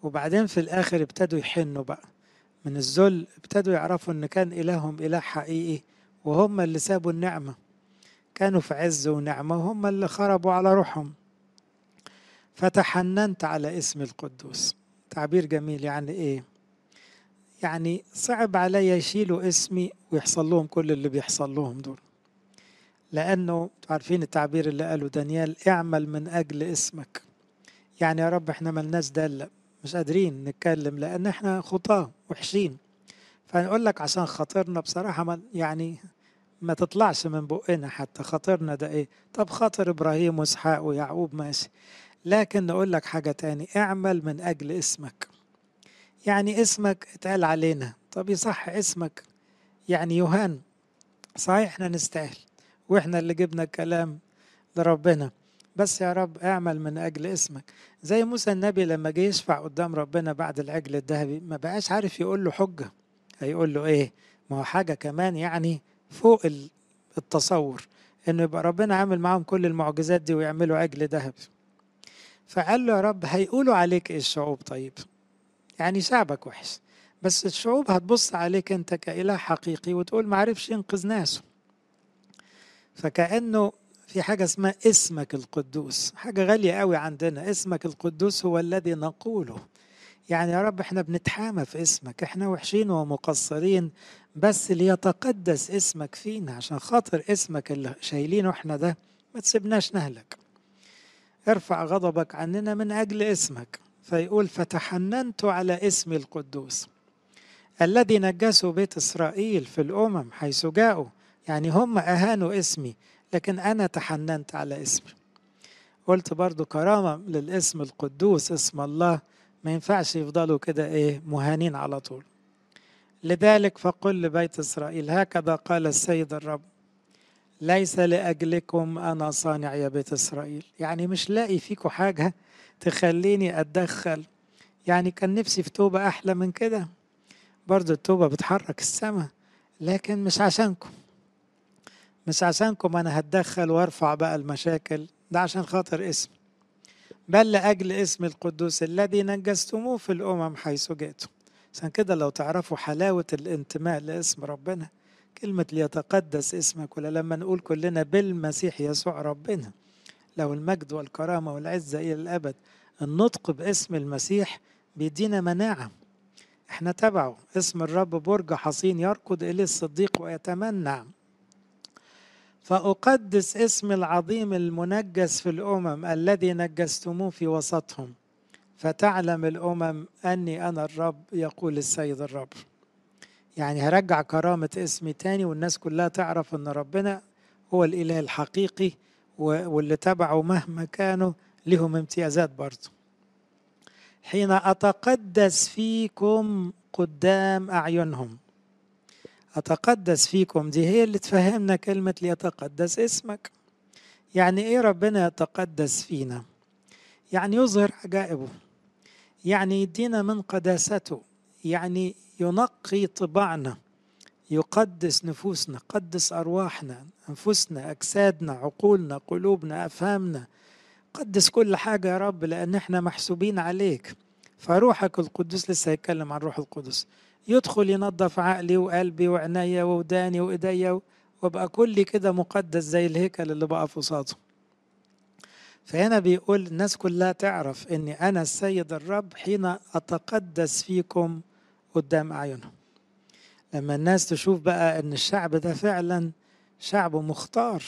وبعدين في الآخر ابتدوا يحنوا بقى. من الذل ابتدوا يعرفوا إن كان إلههم إله حقيقي وهم اللي سابوا النعمة. كانوا في عز ونعمة وهم اللي خربوا على روحهم. فتحننت على اسم القدوس. تعبير جميل يعني إيه؟ يعني صعب عليا يشيلوا اسمي ويحصل لهم كل اللي بيحصل لهم دول. لأنه عارفين التعبير اللي قاله دانيال اعمل من أجل اسمك. يعني يا رب إحنا ملناش دالة مش قادرين نتكلم لأن إحنا خطاة وحشين. فنقول لك عشان خاطرنا بصراحة ما يعني ما تطلعش من بقنا حتى خاطرنا ده إيه؟ طب خاطر إبراهيم وإسحاق ويعقوب ماشي. لكن نقول لك حاجة تاني اعمل من أجل اسمك. يعني اسمك اتقال علينا. طب يصح اسمك؟ يعني يوهان صحيح إحنا نستاهل. وإحنا اللي جبنا الكلام لربنا. بس يا رب اعمل من أجل اسمك. زي موسى النبي لما جه يشفع قدام ربنا بعد العجل الذهبي ما بقاش عارف يقول له حجة. هيقول له إيه؟ ما هو حاجة كمان يعني فوق التصور إنه يبقى ربنا عامل معاهم كل المعجزات دي ويعملوا عجل ذهبي. فقال له يا رب هيقولوا عليك إيه الشعوب طيب؟ يعني شعبك وحش. بس الشعوب هتبص عليك أنت كإله حقيقي وتقول ما عرفش ينقذ ناسه. فكأنه في حاجة اسمها اسمك القدوس حاجة غالية قوي عندنا اسمك القدوس هو الذي نقوله. يعني يا رب إحنا بنتحامى في اسمك إحنا وحشين ومقصرين بس ليتقدس اسمك فينا عشان خاطر اسمك اللي شايلينه إحنا ده ما تسيبناش نهلك. ارفع غضبك عننا من أجل اسمك. فيقول فتحننت على اسم القدوس الذي نجسوا بيت إسرائيل في الأمم حيث جاءوا. يعني هم أهانوا اسمي لكن أنا تحننت على اسمي. قلت برضو كرامة للاسم القدوس اسم الله ما ينفعش يفضلوا كده إيه مهانين على طول. لذلك فقل لبيت إسرائيل هكذا قال السيد الرب ليس لأجلكم أنا صانع يا بيت إسرائيل. يعني مش لاقي فيكم حاجة تخليني أتدخل؟ يعني كان نفسي في توبة أحلى من كده. برضو التوبة بتحرك السماء لكن مش عشانكم. مش عشانكم أنا هتدخل وأرفع بقى المشاكل ده عشان خاطر اسمي بل لأجل اسم القدوس الذي نجستموه في الأمم حيث جئتم. عشان كده لو تعرفوا حلاوة الانتماء لاسم ربنا كلمة ليتقدس اسمك ولا لما نقول كلنا بالمسيح يسوع ربنا له المجد والكرامة والعزة إلى الأبد النطق باسم المسيح بيدينا مناعة. إحنا تبعه. اسم الرب برج حصين يركض إليه الصديق ويتمنع فأقدس اسم العظيم المنجس في الأمم الذي نجستموه في وسطهم. فتعلم الأمم أني أنا الرب يقول السيد الرب. يعني هرجع كرامة اسمي تاني والناس كلها تعرف أن ربنا هو الإله الحقيقي واللي تبعه مهما كانوا لهم امتيازات برضه. حين أتقدس فيكم قدام أعينهم. أتقدس فيكم. دي هي اللي تفهمنا كلمة ليتقدس اسمك. يعني إيه ربنا يتقدس فينا؟ يعني يظهر عجائبه. يعني يدينا من قداسته. يعني ينقي طباعنا. يقدس نفوسنا. قدس أرواحنا أنفسنا أجسادنا عقولنا قلوبنا أفهامنا. قدس كل حاجة يا رب لأن إحنا محسوبين عليك. فروحك القدس لسه هيتكلم عن روح القدس يدخل ينظف عقلي وقلبي وعينيا ووداني وإيديا وابقى كلي كده مقدس زي الهيكل اللي بقى في قصاده فهنا بيقول الناس كلها تعرف اني أنا السيد الرب حين أتقدس فيكم قدام أعينهم. لما الناس تشوف بقى إن الشعب ده فعلا شعب مختار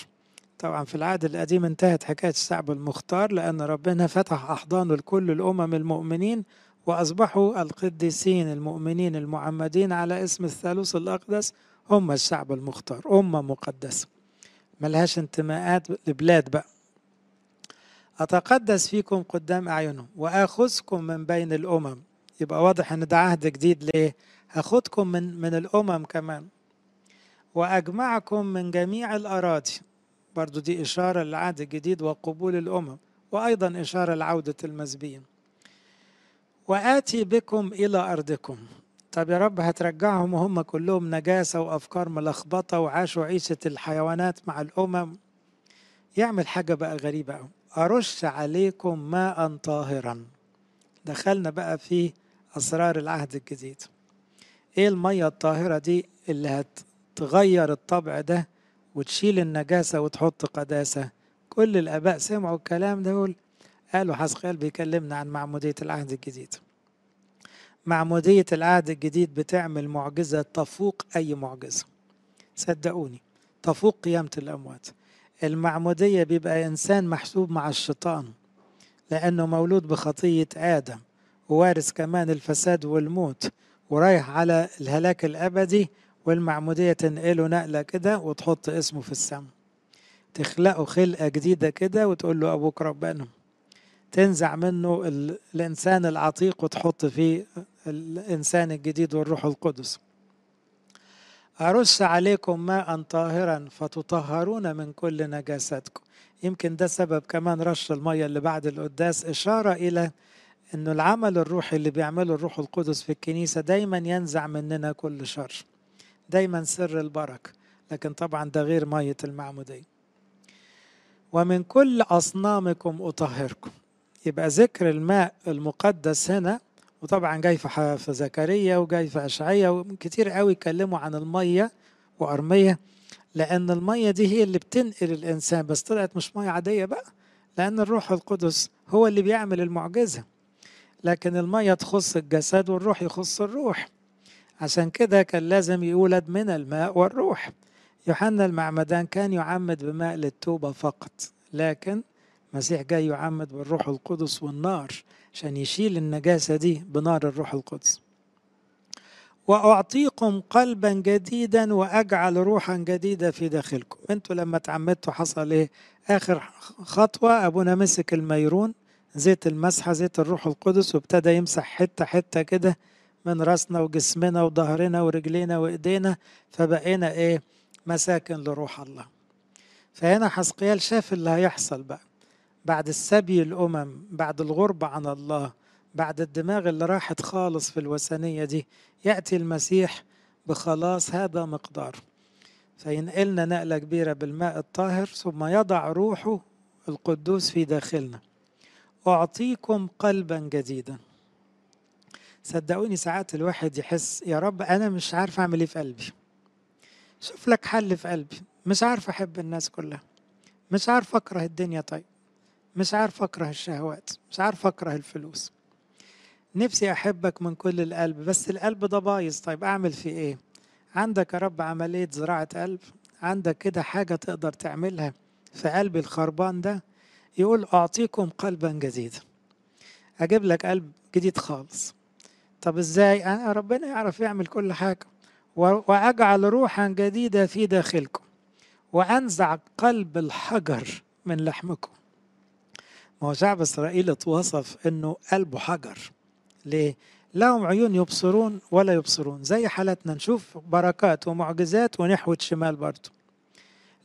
طبعا في العهد القديم انتهت حكاية الشعب المختار لأن ربنا فتح احضانه لكل الأمم المؤمنين وأصبحوا القديسين المؤمنين المعمدين على اسم الثالوث الأقدس هم الشعب المختار أمة مقدسة. ملهاش انتماءات لبلاد بقى. أتقدس فيكم قدام أعينهم وآخذكم من بين الأمم. يبقى واضح إن ده عهد جديد ليه؟ هاخدكم من من الأمم كمان. وأجمعكم من جميع الأراضي. برضو دي إشارة للعهد الجديد وقبول الأمم وأيضا إشارة لعودة المسبيين. وآتي بكم إلى أرضكم. طب يا رب هترجعهم وهم كلهم نجاسة وأفكار ملخبطة وعاشوا عيشة الحيوانات مع الأمم. يعمل حاجة بقى غريبة. أرش عليكم ماء طاهرا. دخلنا بقى في أسرار العهد الجديد. إيه المية الطاهرة دي اللي هتغير الطبع ده وتشيل النجاسة وتحط قداسة؟ كل الآباء سمعوا الكلام ده قالوا حسقيال بيكلمنا عن معمودية العهد الجديد. معمودية العهد الجديد بتعمل معجزة تفوق أي معجزة. صدقوني تفوق قيامة الأموات. المعمودية بيبقى إنسان محسوب مع الشيطان لأنه مولود بخطية آدم ووارث كمان الفساد والموت ورايح على الهلاك الأبدي والمعمودية تنقله نقلة كده وتحط اسمه في السماء تخلقه خلقة جديدة كده وتقول له أبوك ربنا. تنزع منه الإنسان العتيق وتحط فيه الإنسان الجديد والروح القدس. أرش عليكم ماء طاهرا فتطهرون من كل نجاستكم. يمكن ده سبب كمان رش المية اللي بعد القداس. إشارة إلى أنه العمل الروحي اللي بيعمله الروح القدس في الكنيسة دايما ينزع مننا كل شر. دايما سر البركة. لكن طبعا ده غير مية المعمودية. ومن كل أصنامكم أطهركم. يبقى ذكر الماء المقدس هنا وطبعا جاي في زكريا وجاي في اشعيا وكتير قوي يتكلموا عن المية وأرمية لأن المية دي هي اللي بتنقل الإنسان. بس طلعت مش مية عادية بقى لأن الروح القدس هو اللي بيعمل المعجزة. لكن المية تخص الجسد والروح يخص الروح. عشان كده كان لازم يولد من الماء والروح. يوحنا المعمدان كان يعمد بماء للتوبة فقط. لكن المسيح جاي يعمد بالروح القدس والنار عشان يشيل النجاسة دي بنار الروح القدس. وأعطيكم قلبا جديدا وأجعل روحا جديدة في داخلكم. أنتوا لما تعمدتوا حصل إيه؟ آخر خطوة أبونا مسك الميرون زيت المسحة زيت الروح القدس وابتدى يمسح حتة حتة كده من راسنا وجسمنا وظهرنا ورجلينا وإيدينا فبقينا إيه؟ مساكن لروح الله. فهنا حسقيال شاف اللي هيحصل بقى. بعد السبي الأمم بعد الغربة عن الله بعد الدماغ اللي راحت خالص في الوثنية دي يأتي المسيح بخلاص هذا مقدار. فينقلنا نقلة كبيرة بالماء الطاهر ثم يضع روحه القدوس في داخلنا. أعطيكم قلبا جديدا. صدقوني ساعات الواحد يحس يا رب أنا مش عارف أعمل إيه في قلبي. شوف لك حل في قلبي. مش عارف أحب الناس كلها. مش عارف أكره الدنيا طيب. مش عارف أكره الشهوات مش عارف أكره الفلوس. نفسي أحبك من كل القلب بس القلب ده بايظ. طيب أعمل فيه إيه؟ عندك يا رب عملية زراعة قلب؟ عندك كده حاجة تقدر تعملها في قلبي الخربان ده؟ يقول أعطيكم قلبا جديدا. أجيب لك قلب جديد خالص. طب إزاي؟ أنا ربنا يعرف يعمل كل حاجة. وأجعل روحا جديدة في داخلكم. وأنزع قلب الحجر من لحمكم. ما هو شعب إسرائيل اتوصف إنه قلبه حجر. ليه؟ لهم عيون يبصرون ولا يبصرون. زي حالتنا نشوف بركات ومعجزات ونحوة شمال برضه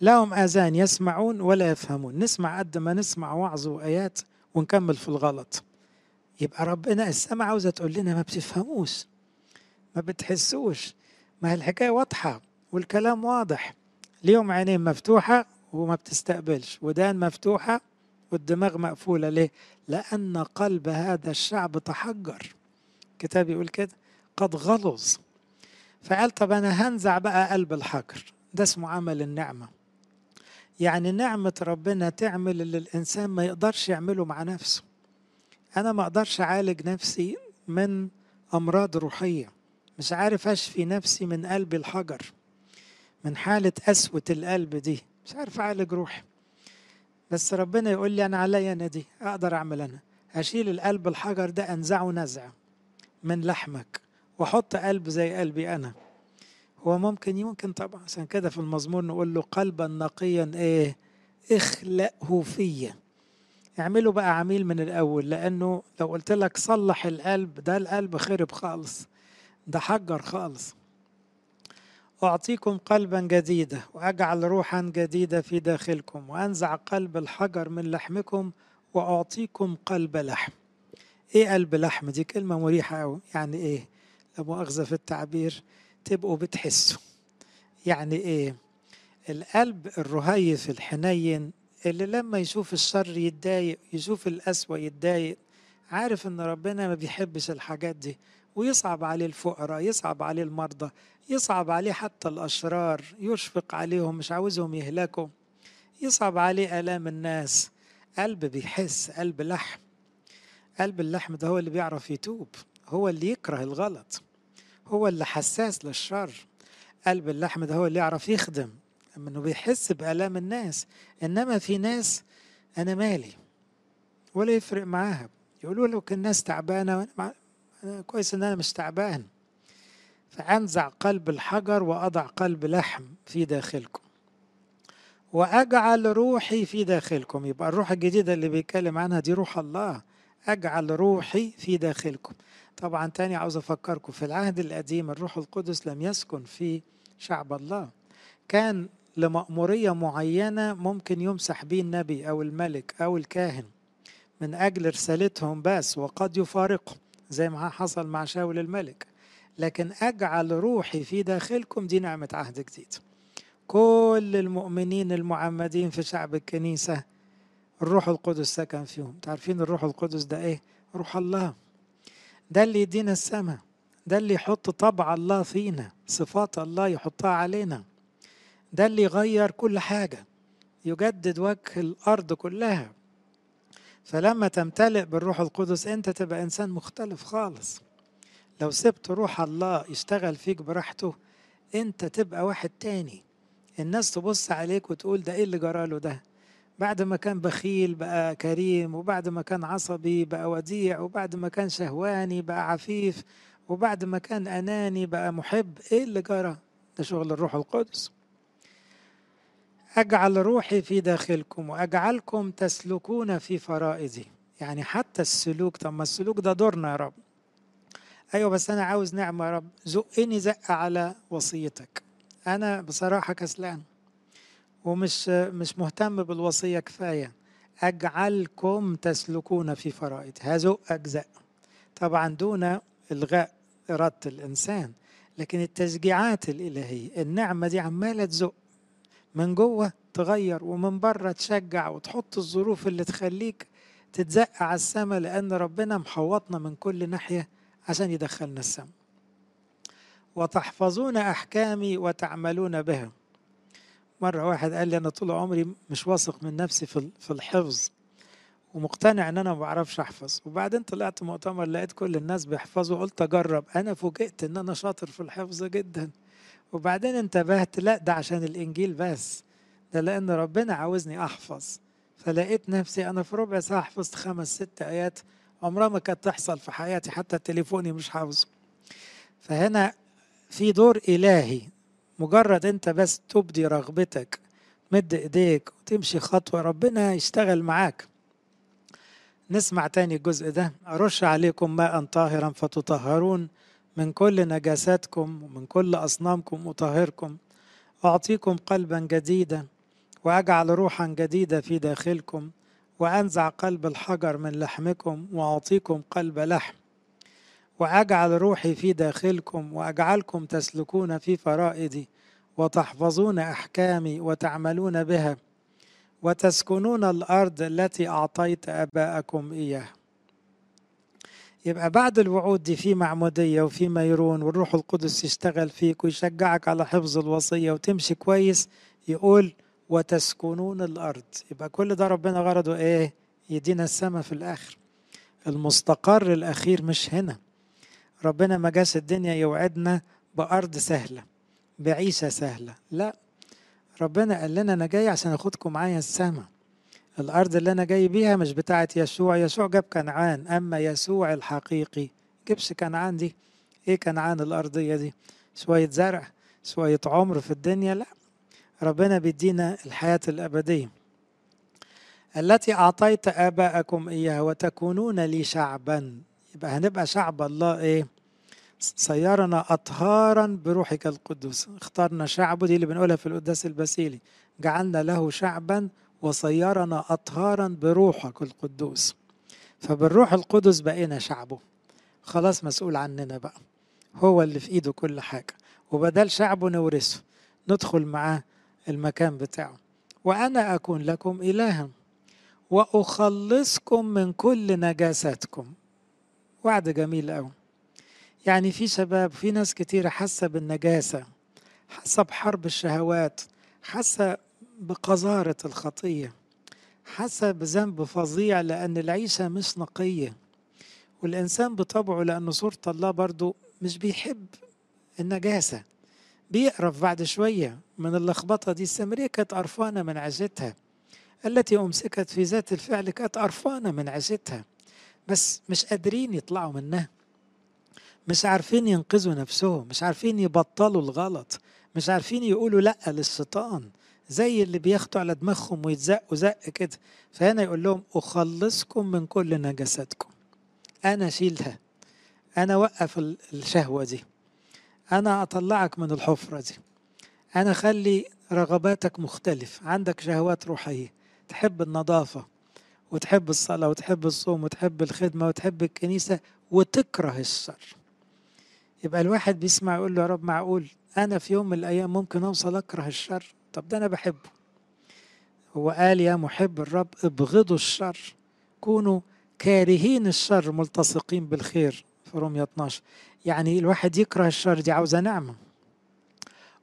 لهم آذان يسمعون ولا يفهمون. نسمع قد ما نسمع وعظ وآيات ونكمل في الغلط. يبقى ربنا السماء عاوزة تقول لنا ما بتفهموش ما بتحسوش ما الحكاية واضحة والكلام واضح. ليهم عينين مفتوحة وما بتستقبلش ودان مفتوحة والدماغ مقفولة ليه؟ لأن قلب هذا الشعب تحجر. الكتاب يقول كده قد غلظ. فقال طب أنا هنزع بقى قلب الحجر. ده اسمه عمل النعمة. يعني نعمة ربنا تعمل اللي الإنسان ما يقدرش يعمله مع نفسه. أنا ما أقدرش أعالج نفسي من أمراض روحية. مش عارف أشفي نفسي من قلب الحجر. من حالة قسوة القلب دي. مش عارف أعالج روحي. بس ربنا يقول لي أنا عليا أنا دي أقدر أعمل أنا. هشيل القلب الحجر ده أنزعه نزع من لحمك وأحط قلب زي قلبي أنا. هو ممكن يمكن طبعا. عشان كده في المزمور نقول له قلبا نقيا إيه؟ اخلقه فيا. اعمله بقى عميل من الأول لأنه لو قلت لك صلح القلب ده القلب خرب خالص ده حجر خالص. أعطيكم قلبا جديدا وأجعل روحا جديدة في داخلكم وأنزع قلب الحجر من لحمكم وأعطيكم قلب لحم. إيه قلب لحم؟ دي كلمة مريحة أوي. يعني إيه؟ لا مؤاخذة في التعبير. تبقوا بتحسوا. يعني إيه؟ القلب الرهيف الحنين اللي لما يشوف الشر يتضايق يشوف القسوة يتضايق عارف إن ربنا ما بيحبش الحاجات دي ويصعب عليه الفقراء يصعب عليه المرضى. يصعب عليه حتى الأشرار يشفق عليهم مش عاوزهم يهلكوا. يصعب عليه آلام الناس. قلب بيحس قلب لحم. قلب اللحم ده هو اللي بيعرف يتوب هو اللي يكره الغلط هو اللي حساس للشر. قلب اللحم ده هو اللي يعرف يخدم إنه بيحس بآلام الناس. إنما في ناس أنا مالي ولا يفرق معاها. يقولوا لك الناس تعبانة وأنا أنا كويس إن أنا مش تعبان. فأنزع قلب الحجر وأضع قلب لحم في داخلكم. وأجعل روحي في داخلكم. يبقى الروح الجديدة اللي بيتكلم عنها دي روح الله. أجعل روحي في داخلكم. طبعا تاني عاوز أفكركم في العهد القديم الروح القدس لم يسكن في شعب الله. كان لمأمورية معينة ممكن يمسح به النبي أو الملك أو الكاهن من أجل رسالتهم بس وقد يفارقهم زي ما حصل مع شاول الملك. لكن أجعل روحي في داخلكم دي نعمة عهد جديد. كل المؤمنين المعمدين في شعب الكنيسة الروح القدس سكن فيهم. تعرفين الروح القدس ده إيه؟ روح الله. ده اللي يدينا السماء. ده اللي يحط طبع الله فينا. صفات الله يحطها علينا. ده اللي يغير كل حاجة. يجدد وجه الأرض كلها. فلما تمتلئ بالروح القدس أنت تبقى إنسان مختلف خالص. لو سبت روح الله يشتغل فيك براحته أنت تبقى واحد تاني. الناس تبص عليك وتقول ده إيه اللي جراله ده؟ بعد ما كان بخيل بقى كريم وبعد ما كان عصبي بقى وديع وبعد ما كان شهواني بقى عفيف وبعد ما كان أناني بقى محب إيه اللي جرى؟ ده شغل الروح القدس. أجعل روحي في داخلكم وأجعلكم تسلكون في فرائضي يعني حتى السلوك طب ما السلوك ده دورنا يا رب. أيوة بس أنا عاوز نعمة يا رب. زقني زقة على وصيتك. أنا بصراحة كسلان ومش مش مهتم بالوصية كفاية. أجعلكم تسلكون في فرائض. هزقك زق طبعا دون إلغاء إرادة الإنسان لكن التشجيعات الإلهية النعمة دي عمالة تزق. من جوه تغير ومن بره تشجع وتحط الظروف اللي تخليك تتزق على السماء لأن ربنا محوطنا من كل ناحية عشان يدخلنا السماء. وتحفظون أحكامي وتعملون بها. مرة واحد قال لي أنا طول عمري مش واثق من نفسي في الحفظ ومقتنع إن أنا ما بعرفش أحفظ. وبعدين طلعت مؤتمر لقيت كل الناس بيحفظوا قلت أجرب. أنا فوجئت إن أنا شاطر في الحفظ جدا. وبعدين انتبهت لأ ده عشان الإنجيل بس. ده لأن ربنا عاوزني أحفظ. فلقيت نفسي أنا في ربع ساعة حفظت خمس ست آيات عمرها ما كانت تحصل في حياتي حتى تليفوني مش حافظه. فهنا في دور إلهي. مجرد أنت بس تبدي رغبتك مد إيديك وتمشي خطوة ربنا يشتغل معاك. نسمع تاني الجزء ده. أرش عليكم ماء طاهرا فتطهرون من كل نجاساتكم ومن كل أصنامكم أطهركم أعطيكم قلبا جديدا وأجعل روحا جديدة في داخلكم. وأنزع قلب الحجر من لحمكم وأعطيكم قلب لحم. وأجعل روحي في داخلكم وأجعلكم تسلكون في فرائدي وتحفظون أحكامي وتعملون بها وتسكنون الأرض التي أعطيت آباءكم إياها. يبقى بعد الوعود دي في معمودية وفي ميرون والروح القدس يشتغل فيك ويشجعك على حفظ الوصية وتمشي كويس يقول وتسكنون الأرض. يبقى كل ده ربنا غرضه إيه؟ يدينا السماء في الآخر. المستقر الأخير مش هنا. ربنا ما جاش الدنيا يوعدنا بأرض سهلة بعيشة سهلة. لا ربنا قال لنا أنا جاي عشان أخدكم معايا السماء الأرض اللي أنا جاي بيها مش بتاعت يسوع. يسوع جاب كنعان أما يسوع الحقيقي. جبش كنعان دي. إيه كنعان الأرضية دي؟ شوية زرع شوية عمر في الدنيا. لا ربنا بيدينا الحياة الأبدية. التي أعطيت آباءكم إياها وتكونون لي شعبا. يبقى هنبقى شعب الله إيه؟ صيرنا أطهارا بروحك القدوس اخترنا شعبه دي اللي بنقولها في القداس البسيلي جعلنا له شعبا وصيرنا أطهارا بروحك القدوس. فبالروح القدس بقينا شعبه. خلاص مسؤول عننا بقى. هو اللي في إيده كل حاجة. وبدل شعبه نورثه. ندخل معاه المكان بتاعه. وأنا أكون لكم إلها وأخلصكم من كل نجاساتكم وعد جميل أوي. يعني في شباب في ناس كتيرة حاسة بالنجاسة حاسة بحرب الشهوات حاسة بقذارة الخطية حاسة بذنب فظيع لأن العيشة مش نقية. والإنسان بطبعه لأنه صورة الله برضو مش بيحب النجاسة. بيقرف بعد شوية. من اللخبطة دي السامرية كانت قرفانة من عيشتها التي أمسكت في ذات الفعل كانت قرفانة من عيشتها بس مش قادرين يطلعوا منها. مش عارفين ينقذوا نفسهم. مش عارفين يبطلوا الغلط. مش عارفين يقولوا لأ للشيطان. زي اللي بياخدوا على دماغهم ويتزقوا زق كده. فهنا يقول لهم أخلصكم من كل نجاساتكم أنا أشيلها. أنا أوقف الشهوة دي. أنا أطلعك من الحفرة دي. أنا أخلي رغباتك مختلف. عندك شهوات روحية. تحب النظافة وتحب الصلاة وتحب الصوم وتحب الخدمة وتحب الكنيسة وتكره الشر. يبقى الواحد بيسمع يقول له يا رب معقول أنا في يوم من الأيام ممكن أوصل أكره الشر؟ طب ده أنا بحبه. هو قال يا محب الرب ابغضوا الشر. كونوا كارهين الشر ملتصقين بالخير. في رومية 12 يعني الواحد يكره الشر دي عاوزة نعمة.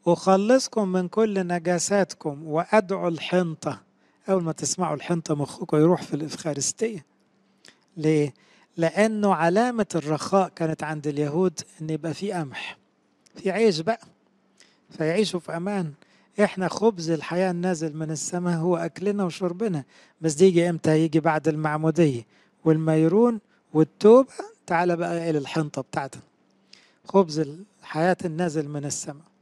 أخلصكم من كل نجاساتكم وأدعو الحنطة. أول ما تسمعوا الحنطة مخكم يروح في الإفخارستية. ليه؟ لأنه علامة الرخاء كانت عند اليهود إن يبقى في قمح. في عيش بقى. فيعيشوا في أمان. إحنا خبز الحياة النازل من السماء هو أكلنا وشربنا. بس دي يجي إمتى؟ هيجي بعد المعمودية. والميرون والتوبة تعالى بقى إلى الحنطة بتاعتنا خبز الحياة النازل من السماء.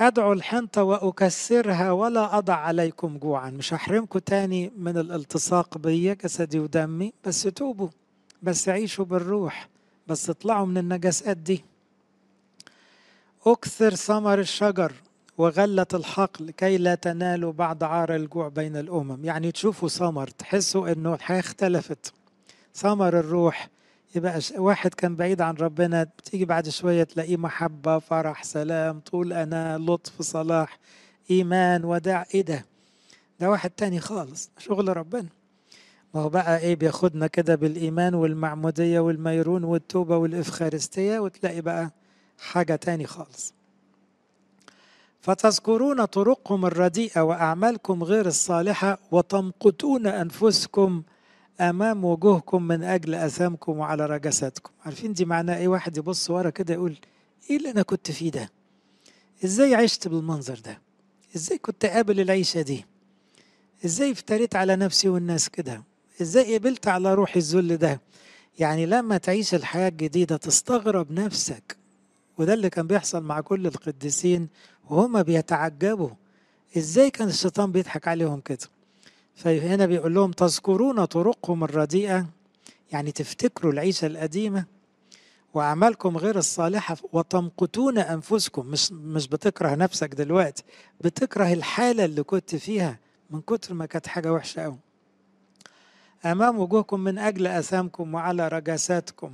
أدعو الحنطة وأكسرها ولا أضع عليكم جوعا. مش هحرمكم تاني من الالتصاق بيا جسدي ودمي. بس توبوا بس عيشوا بالروح بس اطلعوا من النجاسات دي أكثر ثمر الشجر وغلة الحقل كي لا تنالوا بعد عار الجوع بين الأمم. يعني تشوفوا ثمر تحسوا أنه الحياة اختلفت. ثمر الروح يبقى واحد كان بعيد عن ربنا بتيجي بعد شوية تلاقيه محبة فرح سلام طول أنا لطف صلاح إيمان وداع إيه ده؟ ده واحد تاني خالص شغل ربنا. ما هو بقى إيه بياخدنا كده بالإيمان والمعمودية والميرون والتوبة والإفخارستية وتلاقي بقى حاجة تاني خالص. فتذكرون طرقهم الرديئة وأعمالكم غير الصالحة وتمقتون أنفسكم أمام وجوهكم من أجل أثامكم وعلى رجساتكم. عارفين دي معناه إيه؟ واحد يبص ورا كده يقول إيه اللي أنا كنت فيه ده؟ إزاي عشت بالمنظر ده؟ إزاي كنت قابل العيشة دي؟ إزاي افتريت على نفسي والناس كده؟ إزاي قبلت على روحي الذل ده؟ يعني لما تعيش الحياة الجديدة تستغرب نفسك. وده اللي كان بيحصل مع كل القديسين وهم بيتعجبوا. إزاي كان الشيطان بيضحك عليهم كده؟ فهنا بيقول لهم تذكرون طرقهم الرديئة؟ يعني تفتكروا العيشة القديمة وأعمالكم غير الصالحة وتمقتون أنفسكم. مش مش بتكره نفسك دلوقتي بتكره الحالة اللي كنت فيها من كتر ما كانت حاجة وحشة أوي. أمام وجوهكم من أجل أثامكم وعلى رجساتكم.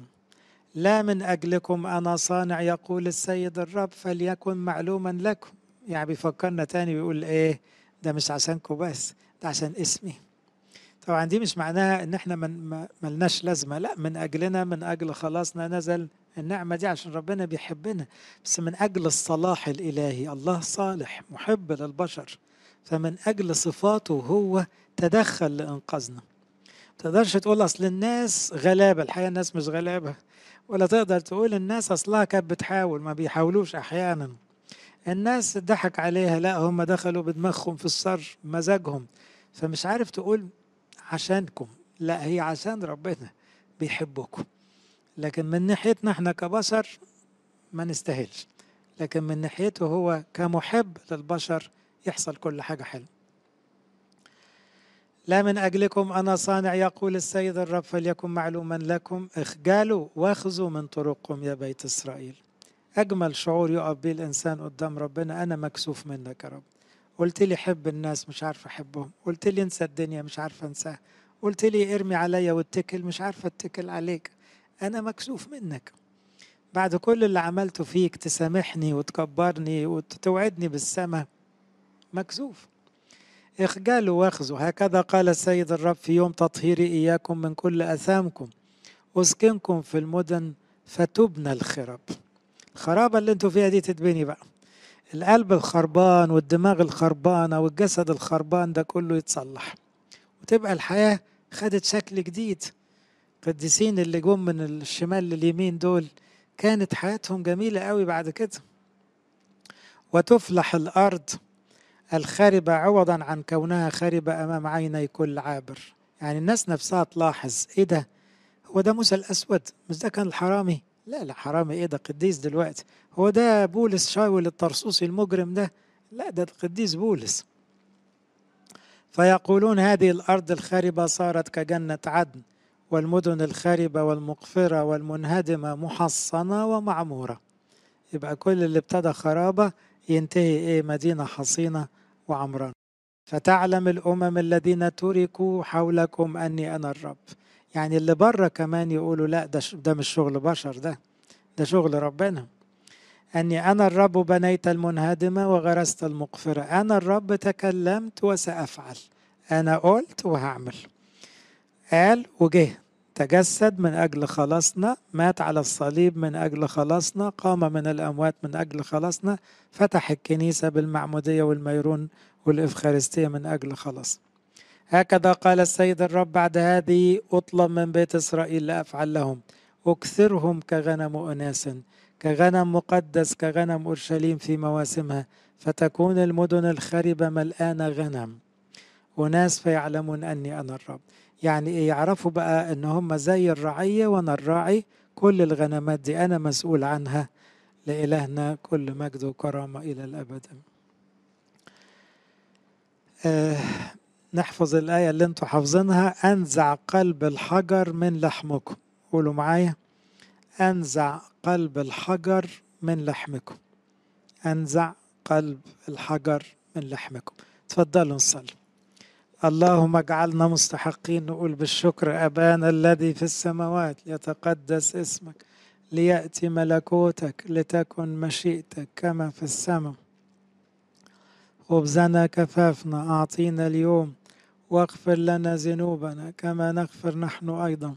لا من أجلكم أنا صانع يقول السيد الرب فليكن معلوما لكم. يعني بيفكرنا تاني بيقول إيه؟ ده مش عشانكم بس. عشان اسمي. طبعا دي مش معناها إن إحنا من ملناش لازمة. لأ من أجلنا من أجل خلاصنا نزل النعمة دي عشان ربنا بيحبنا. بس من أجل الصلاح الإلهي الله صالح محب للبشر. فمن أجل صفاته هو تدخل لإنقاذنا. تقدرش تقول أصل الناس غلابة. الحقيقة الناس مش غلابة. ولا تقدر تقول الناس أصلها كانت بتحاول. ما بيحاولوش أحيانا. الناس ضحك عليها. لأ هم دخلوا بدماغهم في الشر مزاجهم. فمش عارف تقول عشانكم. لا هي عشان ربنا بيحبكم. لكن من ناحيتنا إحنا كبشر ما نستاهلش. لكن من ناحيته هو كمحب للبشر يحصل كل حاجة حلوة. لا من أجلكم أنا صانع يقول السيد الرب فليكن معلوما لكم. اخجلوا واخذوا من طرقكم يا بيت إسرائيل. أجمل شعور يقف به الإنسان قدام ربنا أنا مكسوف منك يا رب. قلت لي حب الناس مش عارف أحبهم. قلت لي انسى الدنيا مش عارف أنساها. قلت لي ارمي عليا واتكل مش عارف اتكل عليك. أنا مكسوف منك. بعد كل اللي عملته فيك تسامحني وتكبرني وتوعدني بالسماء مكسوف. اخجلوا واخذوا. هكذا قال السيد الرب في يوم تطهيري إياكم من كل أثامكم. أسكنكم في المدن فتبنى الخرب الخرابة اللي أنتوا فيها دي تتبني بقى. القلب الخربان والدماغ الخربانة والجسد الخربان ده كله يتصلح. وتبقى الحياة خدت شكل جديد. القديسين اللي جم من الشمال لليمين دول كانت حياتهم جميلة قوي بعد كده. وتفلح الأرض الخاربة عوضا عن كونها خاربة أمام عيني كل عابر. يعني الناس نفسها تلاحظ إيه ده؟ هو ده موسى الأسود مش ده كان الحرامي؟ لا لا حرامي إيه ده قديس دلوقتي. هو ده بولس شاول الطرسوسي المجرم ده؟ لا ده القديس بولس. فيقولون هذه الأرض الخاربة صارت كجنة عدن والمدن الخاربة والمقفرة والمنهدمة محصنة ومعمورة. يبقى كل اللي ابتدى خرابة ينتهي إيه مدينة حصينة وعمران. فتعلم الأمم الذين تركوا حولكم أني أنا الرب. يعني اللي بره كمان يقولوا لا ده, ده مش شغل بشر ده ده شغل ربنا. أني أنا الرب بنيت المنهدمة وغرست المقفرة. أنا الرب تكلمت وسأفعل. أنا قلت وهعمل. قال وجه. تجسد من أجل خلاصنا مات على الصليب من أجل خلاصنا قام من الأموات من أجل خلاصنا فتح الكنيسة بالمعمودية والميرون والإفخارستية من أجل خلاص هكذا قال السيد الرب بعد هذه أطلب من بيت إسرائيل لأفعل لهم. أكثرهم كغنم أناس كغنم مقدس كغنم أورشليم في مواسمها. فتكون المدن الخربة ملآنة غنم. وناس فيعلمون أني أنا الرب. يعني إيه؟ يعرفوا بقى إن هم زي الرعية وأنا الراعي. كل الغنمات دي أنا مسؤول عنها لإلهنا. كل مجد وكرامة إلى الأبد. آه نحفظ الآية اللي أنتوا حافظينها. أنزع قلب الحجر من لحمكم. قولوا معايا. أنزع قلب الحجر من لحمكم. أنزع قلب الحجر من لحمكم. تفضلوا نصلي. اللهم اجعلنا مستحقين نقول بالشكر. أبانا الذي في السماوات يتقدس اسمك ليأتي ملكوتك لتكن مشيئتك كما في السماء. خبزنا كفافنا أعطينا اليوم واغفر لنا ذنوبنا كما نغفر نحن أيضا.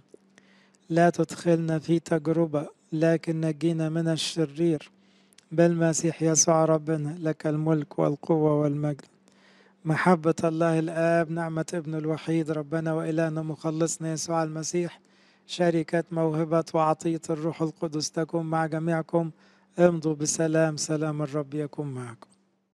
لا تدخلنا في تجربة لكن نجينا من الشرير. بالمسيح يسوع ربنا لك الملك والقوة والمجد. محبة الله الآب نعمة ابن الوحيد ربنا وإلهنا مخلصنا يسوع المسيح شركة موهبة وعطية الروح القدس تكون مع جميعكم. امضوا بسلام سلام الرب يكون معكم.